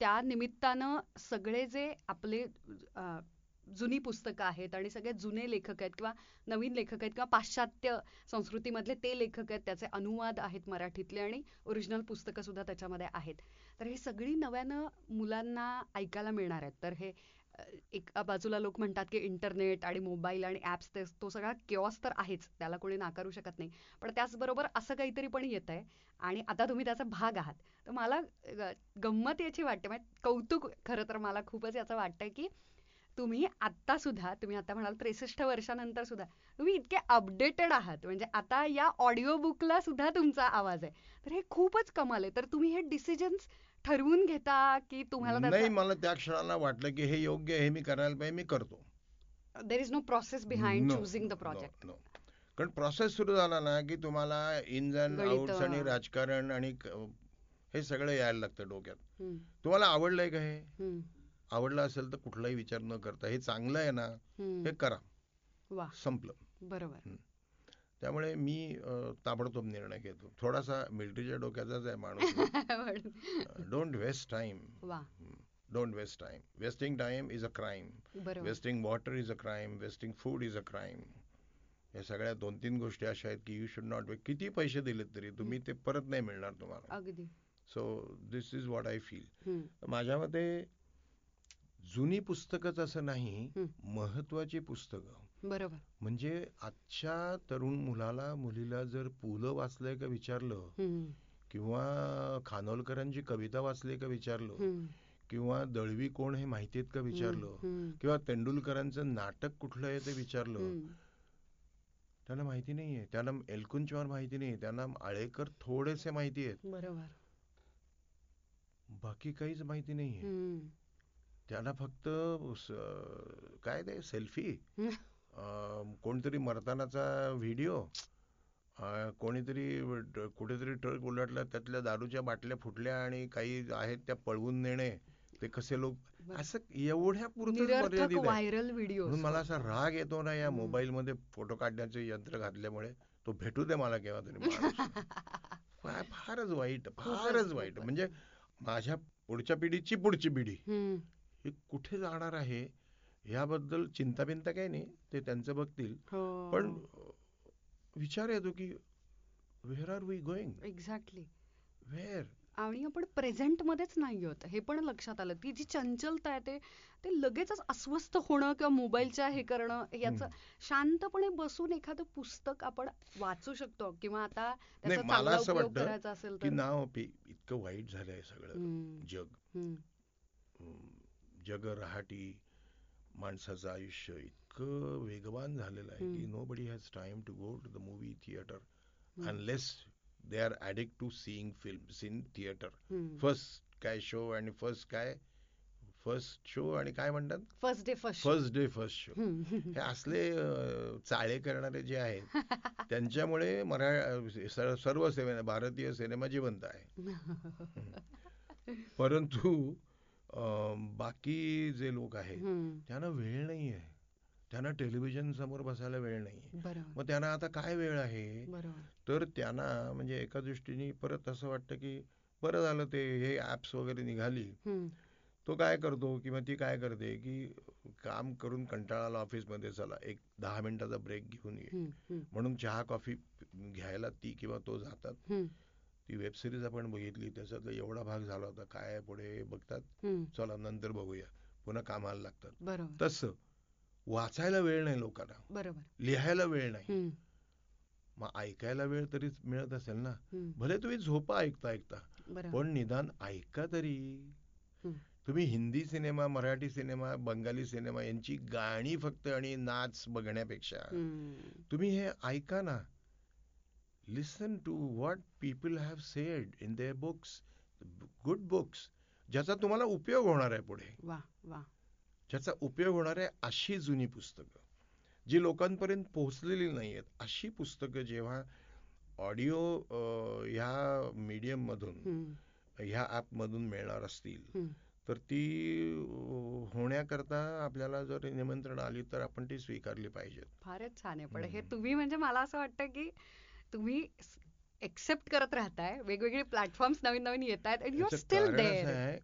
A: त्या निमित्तानं सगळे जे आपले जुनी पुस्तकं आहेत आणि सगळे जुने लेखक आहेत किंवा नवीन लेखक आहेत किंवा पाश्चात्य संस्कृतीमधले ते लेखक आहेत त्याचे अनुवाद आहेत मराठीतले आणि ओरिजिनल पुस्तकं सुद्धा त्याच्यामध्ये आहेत. तर हे सगळी नव्यानं मुलांना ऐकायला मिळणार आहेत. तर हे एका बाजूला लोक म्हणतात की इंटरनेट आणि मोबाईल आणि ऍप्स ते तो सगळा किऑस तर आहेच त्याला कोणी नाकारू शकत नाही. पण त्याचबरोबर असं काहीतरी पण येत आहे आणि आता तुम्ही त्याचा भाग आहात. तर मला गंमत याची वाटते म्हणजे कौतुक खरं तर मला खूपच याचं वाटतंय की तुम्ही आत्ता सुद्धा तुम्ही आता म्हणाल त्रेसष्ट वर्षानंतर सुद्धा तुम्ही इतके अपडेटेड आहात. म्हणजे आता या ऑडिओ बुकला सुद्धा तुमचा आवाज आहे. तर हे खूपच कमाल आहे. तर तुम्ही हे डिसिजन्स ठरवून घेता की तुम्हाला
B: नाही मला त्या क्षणाला वाटलं की हे योग्य आहे हे मी करायला पाहिजे मी करतो.
A: There is no process behind choosing the project.
B: कारण प्रोसेस सुरू झाला ना की तुम्हाला इन्स अँड
A: गणितं.
B: आउट्स आणि राजकारण आणि हे सगळं यायला लागतं डोक्यात. तुम्हाला आवडलंय का हे? आवडलं असेल तर कुठलाही विचार न करता हे चांगलं आहे ना हे करा.
A: वा.
B: संपलं.
A: बरोबर.
B: त्यामुळे मी ताबडतोब निर्णय घेतो. थोडासा मिलिटरीच्या डोक्याचाच आहे माणूस. डोंट वेस्ट टाइम
A: वा.
B: Don't waste time wasting time is a crime wasting water is a crime wasting food is a crime या सगळ्या दोन तीन गोष्टी अशा आहेत की यू शुड नॉट किती पैसे दिलेत तरी तुम्ही ते परत नाही मिळणार तुम्हाला.
A: अगदी.
B: So this is what I feel माझ्या मते जुनी पुस्तकच असं नाही. महत्वाची पुस्तकं.
A: बरोबर.
B: म्हणजे आजच्या तरुण मुलाला मुलीला जर पु ल वाचलंय का विचारलं किंवा खानोलकरांची कविता वाचली का विचारलं किंवा दळवी कोण हे माहिती आहेत का विचारलं किंवा तेंडुलकरांचं नाटक कुठलं आहे ते विचारलं त्यांना माहिती नाहीये. त्यांना एलकुंचवार माहिती नाही त्यांना आळेकर थोडेसे माहिती आहेत
A: बरोबर.
B: बाकी काहीच माहिती नाहीये. त्यांना फक्त स- काय ते सेल्फी. [laughs] कोणतरी मरतानाचा व्हिडिओ कोणीतरी ड- कुठेतरी ट्रक उलटला त्यातल्या दारूच्या बाटल्या फुटल्या आणि काही आहेत त्या पळवून नेणे ते कसे लोक. असं एवढ्या पुरतं
A: निरर्थक
B: मर्यादित आहे
A: व्हायरल व्हिडिओ
B: म्हणून मला असा राग येतो ना या. मोबाईल मध्ये फोटो काढण्याचे यंत्र घातल्यामुळे तो भेटू दे मला केव्हा तरी माणूस. [laughs] फारच वाईट फारच वाईट. म्हणजे माझ्या पुढच्या पिढीची पुढची पिढी ही कुठे जाणार आहे याबद्दल चिंता बिंता काही नाही ते त्यांचं बघतील.
A: हो.
B: पण विचार येतो की where are we going
A: exactly
B: where
A: आणि आपण प्रेझेंट मध्येच नाही होत हे पण लक्षात आलं ती जी चंचलता आहे ते ते लगेचच अस्वस्थ होणं किंवा मोबाईलच्या हे करणं याचं शांतपणे बसून एखादं पुस्तक आपण वाचू शकतो किंवा आता त्याचा
B: नाही मला
A: चांगला
B: असं
A: उपयोग
B: वाटतं
A: असेल
B: की
A: तर
B: पे- इतकं वाईट झालंय सगळं.
A: हम्म,
B: जग.
A: हम्म,
B: अं, जग रहाटी माणसाचं आयुष्य इतकं वेगवान झालेलं आहे की. Nobody has time to go to the movie theatre. Unless they are addict to seeing films in theatre. First काय शो आणि फर्स्ट काय फर्स्ट शो आणि काय म्हणतात
A: first day first
B: first day first show. हे असले चाळे करणारे जे आहेत [laughs] त्यांच्यामुळे मरा सर्व सिनेमा भारतीय सिनेमा जिवंत आहे [laughs] परंतु बाकी जे लोक आहेत. त्यांना वेळ नाहीये त्यांना टेलिव्हिजन समोर बसायला वेळ नाहीये
A: बरोबर
B: मग त्यांना आता काय वेळ आहे तर त्यांना म्हणजे एका दृष्टीने परत असं वाटतं की बरं झालं ते हे ऍप्स वगैरे निघाली. तो काय करतो किंवा ती काय करते की काम करून कंटाळाला ऑफिसमध्ये चला एक दहा मिनिटाचा ब्रेक घेऊन ये. म्हणून चहा कॉफी घ्यायला ती किंवा तो जातात. ती वेब सिरीज आपण बघितली त्याच्यातला एवढा भाग झाला होता काय पुढे बघतात. चला नंतर बघूया. पुन्हा कामाला लागतात. तसं वाचायला वेळ नाही लोकांना.
A: बरोबर.
B: लिहायला वेळ नाही. मग ऐकायला वेळ तरी मिळत असेल ना. भले तुम्ही झोपा ऐकता ऐकता. पण निदान ऐका तरी. तुम्ही Hindi cinema Marathi cinema Bengali cinema यांची गाणी फक्त आणि नाच बघण्यापेक्षा. तुम्ही हे ऐका ना. Listen to what people have said in their books good books ज्याचा तुम्हाला उपयोग होणार आहे पुढे ज्याचा उपयोग होणार आहे अशी जुनी पुस्तकं जी लोकांपर्यंत पोहोचलेली नाही आहेत अशी पुस्तकं जेव्हा ऑडिओ ह्या मीडियम मधून. ह्या ऍप मधून मिळणार असतील. तर ती होण्याकरता आपल्याला जर निमंत्रण आली तर आपण ती स्वीकारली पाहिजेत
A: फारच छान आहे पण हे. तुम्ही म्हणजे मला असं वाटतं की तुम्ही एक्सेप्ट करत राहताय वेगवेगळे प्लॅटफॉर्म्स नवीन नवीन येत आहेत
B: याचं
A: स्टील देअर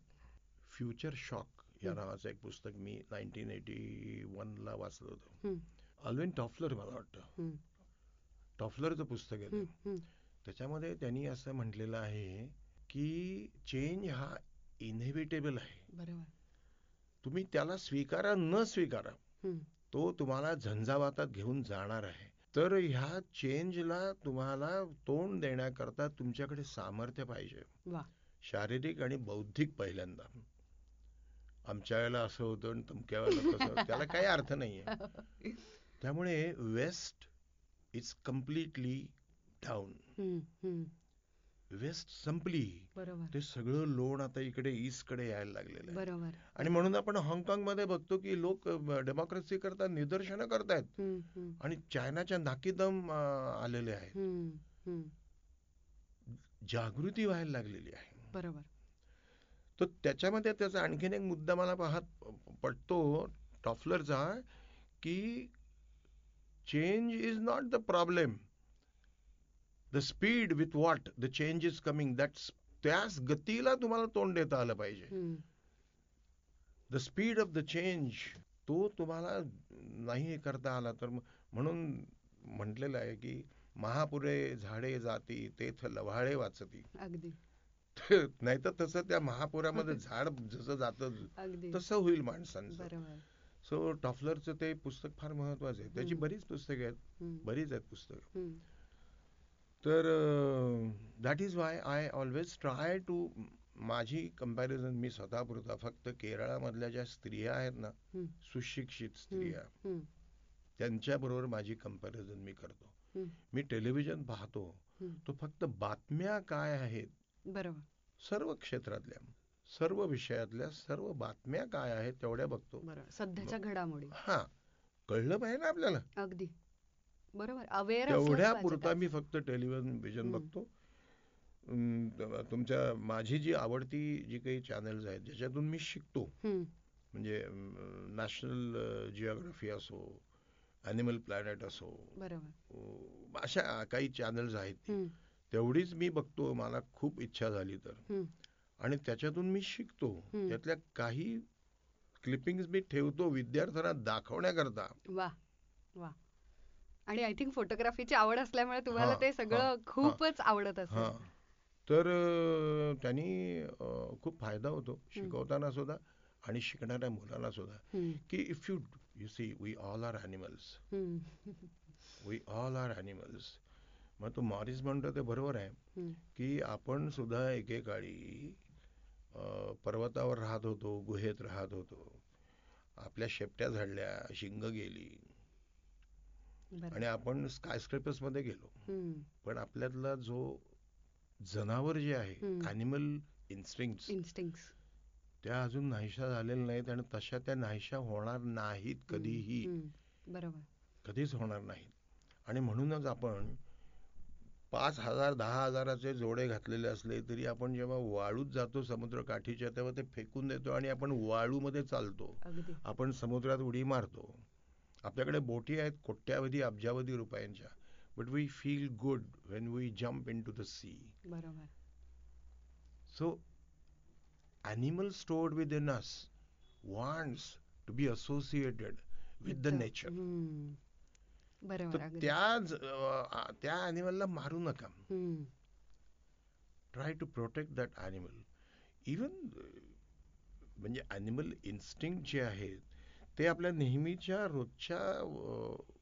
B: फ्युचर शॉक या. नावाचं एक पुस्तक मी नाईन्टीन एटी ला वाचलं होतं. अल्विन टॉफलर मला वाटतं टॉफलरचं पुस्तक आहे. त्याच्यामध्ये त्यांनी असं म्हटलेलं आहे की चेंज हा इनहेबिटेबल आहे
A: बरोबर
B: तुम्ही त्याला स्वीकारा न स्वीकारा. तो तुम्हाला झंझावातात घेऊन जाणार आहे तर ह्या चेंजला तुम्हाला तोंड देण्याकरता तुमच्याकडे सामर्थ्य पाहिजे. शारीरिक आणि बौद्धिक पहिल्यांदा. आमच्या वेळेला असं होतं आणि तुमच्या वेळेला तसं. त्याला काही अर्थ नाहीये. त्यामुळे west is completely down. West संपली. ते सगळं लोण आता इकडे ईस्टकडे यायला लागलेलं आहे.
A: बरोबर.
B: आणि म्हणून आपण हाँगकाँगमध्ये बघतो की लोक डेमोक्रेसी करता निदर्शनं करतायत. आणि चायनाच्या नाकीदम आलेले आहेत. जागृती व्हायला लागलेली आहे.
A: बरोबर.
B: तर त्याच्यामध्ये त्याचा आणखीन एक मुद्दा मला पाहत पटतो टॉफलरचा की change is not the problem the speed with what the change is coming that त्याच गतीला तुम्हाला तोंड देता आलं पाहिजे. The speed of the change तो तुम्हाला नाही करता आला. तर म्हणून म्हटलेलं आहे की महापुरे झाडे जाती तेथ लव्हाळे वाचती.
A: अगदी. [laughs]
B: नाहीतर तसं त्या महापुरामध्ये [laughs] झाड जसं जातं तसं होईल माणसांचं.
A: बरोबर.
B: सो टॉफलरचं ते पुस्तक फार महत्वाचं आहे. त्याची. बरीच पुस्तकं आहेत. बरीच आहेत पुस्तकं. तर that is why I always try to माझी कंपॅरिझन मी स्वतःपुरता फक्त केरळामधल्या ज्या स्त्रिया आहेत ना. सुशिक्षित स्त्रिया त्यांच्याबरोबर माझी कंपॅरिझन मी करतो. मी टेलिव्हिजन पाहतो. तो फक्त बातम्या काय आहेत?
A: बरोबर.
B: सर्व क्षेत्रातल्या सर्व विषयातल्या सर्व बातम्या काय आहेत तेवढ्या बघतो.
A: सध्याच्या घडामोडी.
B: हा. कळलं पाहिजे ना आपल्याला?
A: अगदी. बरोबर. अवेअर
B: तेवढ्या पुरता मी फक्त टेलिव्हिजन. बघतो. तुमच्या माझी जी आवडती जी काही चॅनल्स आहेत ज्याच्यातून मी शिकतो म्हणजे नॅशनल जिओग्राफी असो अॅनिमल प्लॅनेट असो
A: बरोबर.
B: अशा काही चॅनल्स आहेत तेवढीच मी बघतो मला खूप इच्छा झाली तर. आणि त्याच्यातून मी शिकतो. त्यातल्या काही क्लिपिंग्स मी ठेवतो विद्यार्थ्यांना दाखवण्याकरता.
A: वा वा आणि आय थिंक फोटोग्राफीची आवड असल्यामुळे तुम्हाला ते सगळं खूपच आवडत असेल.
B: तर त्यांनी खूप फायदा होतो शिकवताना सुद्धा आणि शिकणाऱ्या मुलांना सुद्धा. की if you you see we all are animals we all are animals मग तो मॉरिस म्हणतो ते बरोबर आहे. की आपण सुद्धा एकेकाळी पर्वतावर राहत होतो गुहेत राहत होतो. आपल्या शेपट्या झाडल्या शिंग गेली. आणि आपण स्कायस्क्रेपर्समध्ये गेलो. पण आपल्यातला जो जनावर जे आहे. Animal instinct
A: instincts.
B: त्या अजून नाहीशा झालेल्या नाहीत आणि तशा त्या नाहीशा होणार नाहीत कधीही.
A: बरोबर.
B: कधीच होणार नाहीत. आणि म्हणूनच आपण पाच हजार दहा हजाराचे जोडे घातलेले असले तरी आपण जेव्हा वाळूत जातो समुद्रकाठीच्या तेव्हा ते फेकून देतो आणि आपण वाळूमध्ये चालतो. आपण समुद्रात उडी मारतो. आपल्याकडे बोटी आहेत कोट्यावधी अब्जावधी रुपयांच्या. But we feel good when we jump into the sea
A: बरोबर.
B: So animal stored within us wants to be associated with the
A: the-
B: nature.
A: हम्म, बरोबर
B: त्या त्या अॅनिमलला मारू नका. Try to protect that animal even म्हणजे अॅनिमल इन्स्टिंक्ट जे आहेत ते आपल्या नेहमीच्या रोजच्या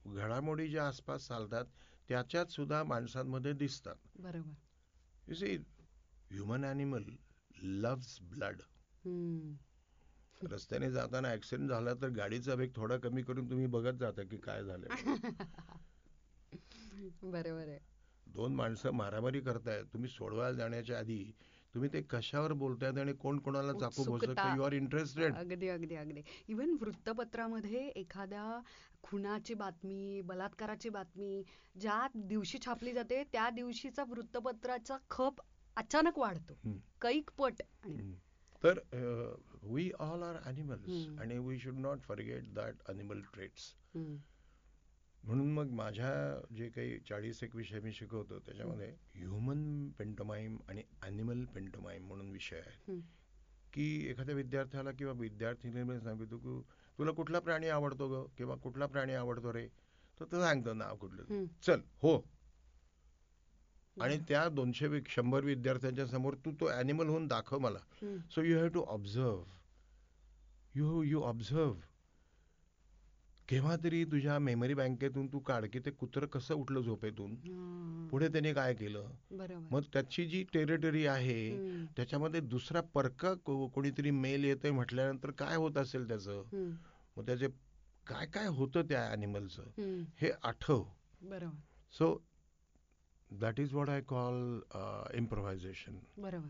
B: घडामोडी ज्या आसपास चालतात त्याच्यात सुद्धा माणसांमध्ये दिसतात.
A: बरोबर.
B: See human animal loves blood रस्त्याने जाताना ऍक्सिडेंट झाला तर गाडीचा वेग थोडा कमी करून तुम्ही बघत जाता की काय झालंय. [laughs]
A: बरोबर आहे.
B: दोन माणसं मारामारी करतायत तुम्ही सोडवायला जाण्याच्या आधी तुम्ही ते कशावर बोलतायत आणि कोण कोणाला चाकू. भोसकतं यू आर इंटरेस्टेड
A: अगदी अगदी अगदी. इवन वृत्तपत्रामध्ये एखाद्या खुनाची बातमी बलात्काराची बातमी ज्या दिवशी छापली जाते त्या दिवशीचा वृत्तपत्राचा खप अचानक वाढतो. कैक पट.
B: तर वी ऑल आर अॅनिमल्स. आणि we should not forget that animal traits म्हणून मग माझ्या जे काही चाळीस एक विषय मी शिकवतो त्याच्यामध्ये ह्युमन पेंटोमाइम आणि अॅनिमल पेंटोमाइम म्हणून विषय आहे. की एखाद्या विद्यार्थ्याला किंवा विद्यार्थिनीला मी सांगितलं की तुला कुठला प्राणी आवडतो ग? किंवा कुठला प्राणी आवडतो रे? तर तो सांगतो नाव कुठलं. चल हो. आणि त्या दोनशे शंभर विद्यार्थ्यांच्या समोर तू तो अॅनिमल होऊन दाखव मला. So you have to observe you you observe केव्हा तरी तुझ्या मेमरी बँकेतून तू काढ की ते कुत्रं कसं उठलं झोपेतून. पुढे त्याने काय केलं? मग त्याची जी टेरिटरी आहे. त्याच्यामध्ये दुसरा परका कोणीतरी मेल येतोय म्हटल्यानंतर काय होत असेल त्याचं. मग त्याचे काय काय होतं त्या अॅनिमलचं
A: हम्म.
B: हे आठव.
A: बरोबर.
B: So that is what I call improvisation
A: बरोबर.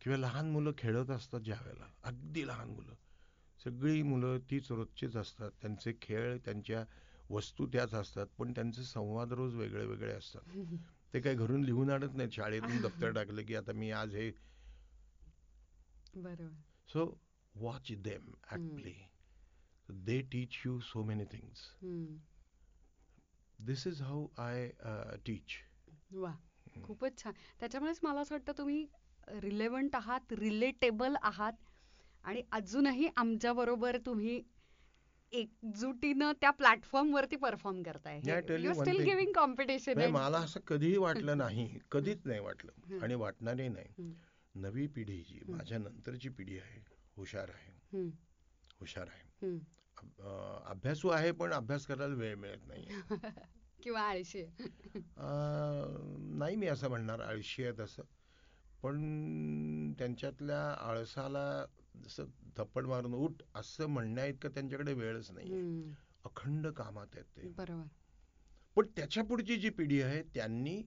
B: किंवा लहान मुलं खेळत असतात ज्या वेळेला अगदी लहान मुलं. सगळी मुलं तीच रोजचीच असतात. त्यांचे खेळ त्यांच्या वस्तू त्याच असतात पण त्यांचे संवाद रोज वेगळे वेगळे असतात. [laughs] ते काही घरून लिहून आणत नाहीत. शाळेतून दप्तर टाकलं की आता मी आज हे
A: बरोबर.
B: So watch them at. Play they teach you so many things. This is how I teach
A: वा खूपच छान. त्याच्यामुळेच मला असं वाटतं तुम्ही रिलेव्हंट आहात रिलेटेबल आहात. आणि अजूनही आमच्या बरोबर तुम्ही एकजुटीनं त्या प्लॅटफॉर्म वरती परफॉर्म करताय. स्टील. गिव्हिंग कॉम्पिटिशन
B: नाही मला असं कधीही वाटलं [laughs] नाही कधीच नाही वाटलं. आणि वाटणारही नाही. नवी पिढी जी माझ्या नंतरची पिढी आहे हुशार आहे. हुशार आहे. अभ्यासू आहे पण अभ्यास करायला वेळ मिळत नाही. [laughs]
A: किंवा आळशी.
B: नाही मी असं म्हणणार आळशी आहेत असं पण त्यांच्यातल्या आळसाला जसं थप्पड मारून उठ असं म्हणण्या इतकं त्यांच्याकडे वेळच नाही. अखंड कामात आहेत ते.
A: बरोबर.
B: पण त्याच्या पुढची जी पिढी आहे त्यांनी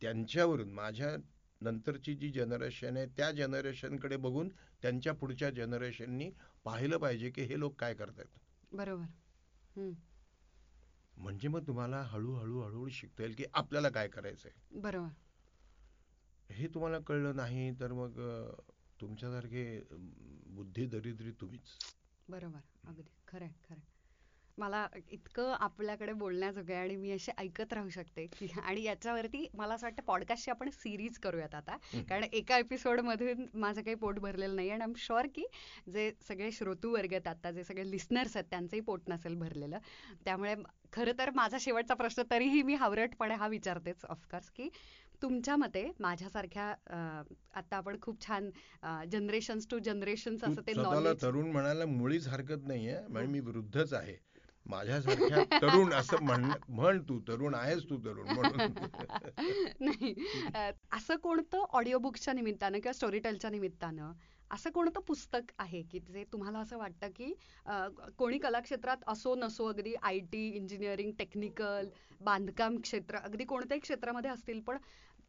B: त्यांच्यावरून माझ्या नंतरची जी जनरेशन आहे त्या जनरेशनकडे बघून त्यांच्या पुढच्या जनरेशननी पाहिलं पाहिजे की हे लोक काय करतायत.
A: बरोबर.
B: म्हणजे मग तुम्हाला हळूहळू हळूहळू शिकता येईल की आपल्याला काय करायचंय.
A: बरोबर.
B: हे तुम्हाला कळलं नाही तर मग तुमच्यासारखे बुद्धी दरिद्री तुम्हीच.
A: बरोबर. अगदी. खरंय खरंय. मला इतकं आपल्याकडे बोलण्याजोगं आहे आणि मी असे ऐकत राहू शकते की आणि याच्यावरती मला असं वाटतं पॉडकास्टची आपण सिरीज करूयात आता. कारण एका एपिसोड मधून माझं काही पोट भरलेलं नाही आणि आय एम शुअर की जे सगळे श्रोतू वर्ग आहेत आता जे सगळे लिस्नर्स आहेत त्यांचंही पोट नसेल भरलेलं. त्यामुळे खरं तर माझा शेवटचा प्रश्न तरीही मी हावरटपणे हा विचारतेच ऑफकोर्स की तुमच्या मते माझ्यासारख्या आता आपण खूप छान जनरेशन टू जनरेशन असं ते नॉलेज
B: तरुण म्हणायला मुळीच हरकत नाहीये म्हणजे मी वृद्धच आहे. माझ्यासारख्या [laughs] तरुण असं म्हण म्हण तू तरुण आहेस तू तरुण म्हणून. [laughs]
A: नाही असं कोणतं ऑडिओ बुक्सच्या निमित्तानं किंवा स्टोरी टेलच्या निमित्तानं असं कोणतं पुस्तक आहे की जे तुम्हाला असं वाटतं की कोणी कलाक्षेत्रात असो नसो अगदी आय टी इंजिनिअरिंग टेक्निकल बांधकाम क्षेत्र अगदी कोणत्याही क्षेत्रामध्ये असतील पण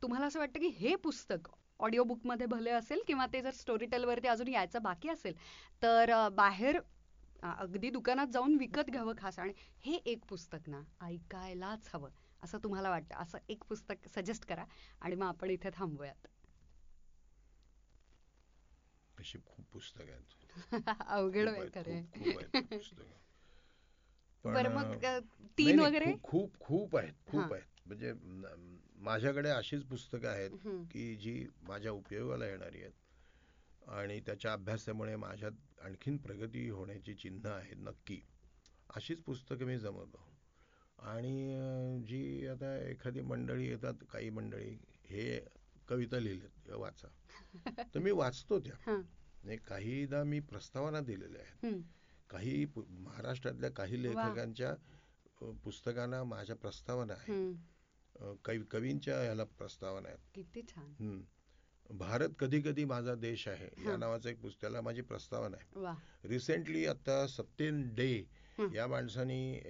A: तुम्हाला असं वाटतं की हे पुस्तक ऑडिओ बुकमध्ये भले असेल किंवा ते जर स्टोरी टेलवरती अजून यायचं बाकी असेल तर बाहेर अगदी दुकानात जाऊन विकत घ्यावं खास आणि हे एक पुस्तक ना ऐकायलाच हवं असं तुम्हाला वाटतं? असं एक पुस्तक सजेस्ट करा आणि मग आपण इथे थांबूयात.
B: अशी खूप पुस्तकं आहेत. [laughs]
A: अवघड.
B: पण,
A: मग तीन वगैरे?
B: खूप खूप आहेत खूप. आहेत. म्हणजे माझ्याकडे अशीच पुस्तकं आहेत. की जी माझ्या उपयोगाला येणारी आहेत आणि त्याच्या अभ्यासामुळे माझ्यात आणखीन प्रगती होण्याची चिन्ह आहेत नक्की अशीच पुस्तकं मी जमवतो आणि जी आता एखादी मंडळी येतात काही मंडळी हे कविता लिहिल्यात वाचा [laughs] तर मी वाचतो त्या. नाही काहीदा मी प्रस्तावना दिलेल्या आहेत. काही महाराष्ट्रातल्या काही. लेखकांच्या पुस्तकांना माझ्या प्रस्तावना आहेत कवी कवींच्या याला प्रस्तावना आहेत.
A: किती छान.
B: भारत कधी कधी माझा देश आहे या. नावाचं एक पुस्तकाला माझी प्रस्तावना आहे. रिसेंटली आता सत्येन डे. या माणसाने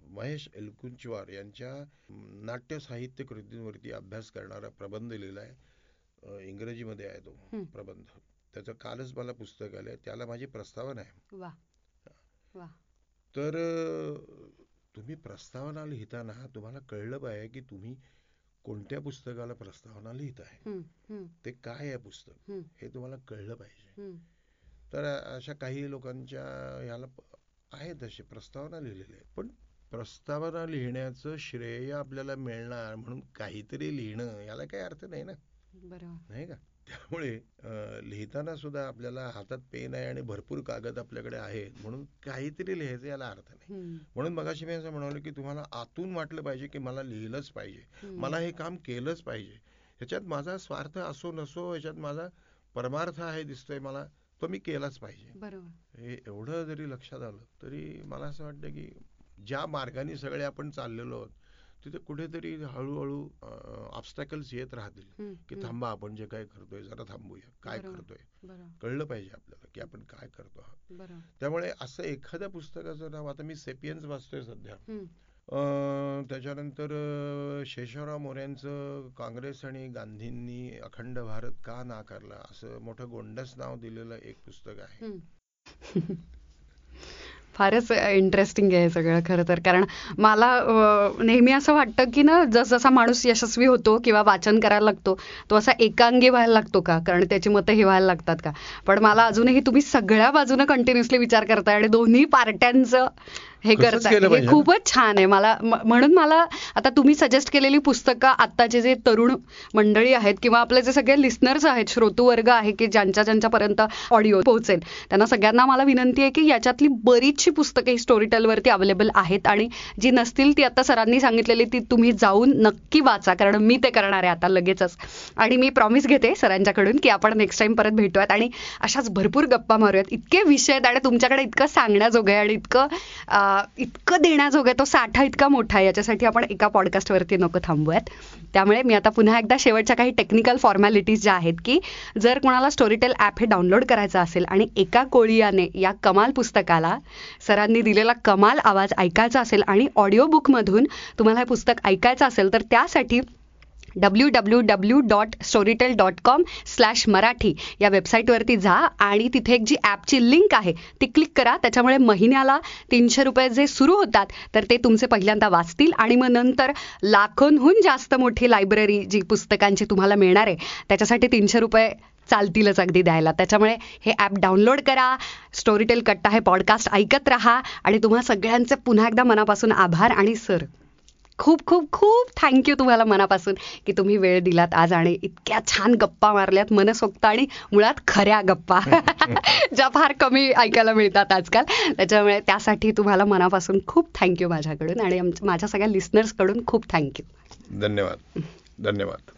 B: महेश एलकुंचवार यांच्या नाट्य साहित्य कृतींवरती अभ्यास करणारा प्रबंध लिहिलाय अ, इंग्रजीमध्ये आहे तो. प्रबंध. त्याचं कालच मला पुस्तक आलंय. त्याला माझी प्रस्तावना आहे. तर तुम्ही प्रस्तावना लिहिताना तुम्हाला कळलं पाहिजे की तुम्ही कोणत्या पुस्तकाला प्रस्तावना
A: हम्म. हम्म.
B: ते काय आहे पुस्तक. हे तुम्हाला कळलं पाहिजे. तर अशा काही लोकांच्या ह्याला आहेत असे प्रस्तावना लिहिलेले आहेत पण प्रस्तावना लिहिण्याचं श्रेय आपल्याला मिळणार म्हणून काहीतरी लिहिणं याला काही अर्थ नाही ना
A: बरोबर
B: नाही का त्यामुळे लिहिताना सुद्धा आपल्याला हातात पेन आहे आणि भरपूर कागद आपल्याकडे आहेत म्हणून काहीतरी लिहायचं याला अर्थ नाही. म्हणून मगाशी मी असं म्हणालो की तुम्हाला आतून वाटलं पाहिजे की मला लिहिलंच पाहिजे. मला हे काम केलंच पाहिजे. ह्याच्यात माझा स्वार्थ असो नसो ह्याच्यात माझा परमार्थ आहे दिसतोय मला तो मी केलाच पाहिजे.
A: बरोबर.
B: हे एवढं जरी लक्षात आलं तरी मला असं वाटतं की ज्या मार्गाने सगळे आपण चाललेलो आहोत तिथे कुठेतरी हळूहळू ऑब्स्टॅकल्स येत राहतील की. थांबा आपण जे काय करतोय जरा थांबूया. काय. करतोय? कळलं पाहिजे आपल्याला की आपण काय करतो आहोत. त्यामुळे असं एखाद्या पुस्तकाचं नाव आता मी सेपियन्स वाचतोय सध्या. त्याच्यानंतर शेषवराव मोऱ्यांचं काँग्रेस आणि गांधींनी अखंड भारत का नाकारला? असं मोठं गोंडस नाव दिलेलं एक पुस्तक आहे. [laughs]
A: फारच इंटरेस्टिंग आहे सगळं खरं तर. कारण मला नेहमी असं वाटतं की ना जसजसा माणूस यशस्वी होतो किंवा वाचन करायला लागतो तो असा एकांगी व्हायला लागतो का? कारण त्याची मतं हे व्हायला लागतात का? पण मला अजूनही तुम्ही सगळ्या बाजूने कंटिन्युअसली विचार करताय आणि दोन्ही पार्ट्यांचं हे
B: केलं
A: हे. खूपच छान आहे. मला म्हणून मला आता तुम्ही सजेस्ट केलेली पुस्तकं आत्ताचे जे तरुण मंडळी आहेत किंवा आपले जे सगळे लिस्नर्स आहेत श्रोतूवर्ग आहे की ज्यांच्या ज्यांच्यापर्यंत ऑडिओ पोहोचेल त्यांना सगळ्यांना मला विनंती आहे की याच्यातली बरीचशी पुस्तकं ही स्टोरी टेलवरती अवेलेबल आहेत आणि जी नसतील ती आता सरांनी सांगितलेली ती तुम्ही जाऊन नक्की वाचा कारण मी ते करणार आहे आता लगेचच. आणि मी प्रॉमिस घेते सरांच्याकडून की आपण नेक्स्ट टाइम परत भेटूयात आणि अशाच भरपूर गप्पा मारूयात. इतके विषय आहेत आणि तुमच्याकडे इतकं सांगण्याजोगं आहे आणि इतकं इतकं देण्याजोगे तो साठा इतका मोठा आहे याच्यासाठी आपण एका पॉडकास्टवरती नको थांबूयात. त्यामुळे मी आता पुन्हा एकदा शेवटच्या काही टेक्निकल फॉर्मॅलिटीज ज्या आहेत की जर कोणाला स्टोरीटेल ॲप हे डाउनलोड करायचं असेल आणि एका कोळियाने या कमाल पुस्तकाला सरांनी दिलेला कमाल आवाज ऐकायचा असेल आणि ऑडिओ बुकमधून तुम्हाला हे पुस्तक ऐकायचं असेल तर त्यासाठी W W W dot Storytel dot com slash Marathi या वेबसाईटवरती जा आणि तिथे एक जी ॲपची लिंक आहे ती क्लिक करा. त्याच्यामुळे महिन्याला तीनशे रुपये जे सुरू होतात तर ते तुमचे पहिल्यांदा वाचतील आणि मग नंतर लाखोंहून जास्त मोठी लायब्ररी जी पुस्तकांची तुम्हाला मिळणार आहे त्याच्यासाठी तीनशे रुपये चालतीलच अगदी द्यायला. त्याच्यामुळे हे ॲप डाउनलोड करा स्टोरीटेल कट्टा हे पॉडकास्ट ऐकत राहा आणि तुम्हा सगळ्यांचे पुन्हा एकदा मनापासून आभार आणि सर. खूप खूप खूप थँक्यू तुम्हाला मनापासून की तुम्ही वेळ दिलात आज आणि इतक्या छान गप्पा मारल्यात मनसोक्त आणि मुळात खऱ्या गप्पा. [laughs] ज्या फार कमी ऐकायला मिळतात आजकाल. त्याच्यामुळे त्यासाठी तुम्हाला मनापासून खूप थँक्यू माझ्याकडून आणि माझ्या सगळ्या लिस्नर्सकडून खूप थँक्यू
B: धन्यवाद. धन्यवाद.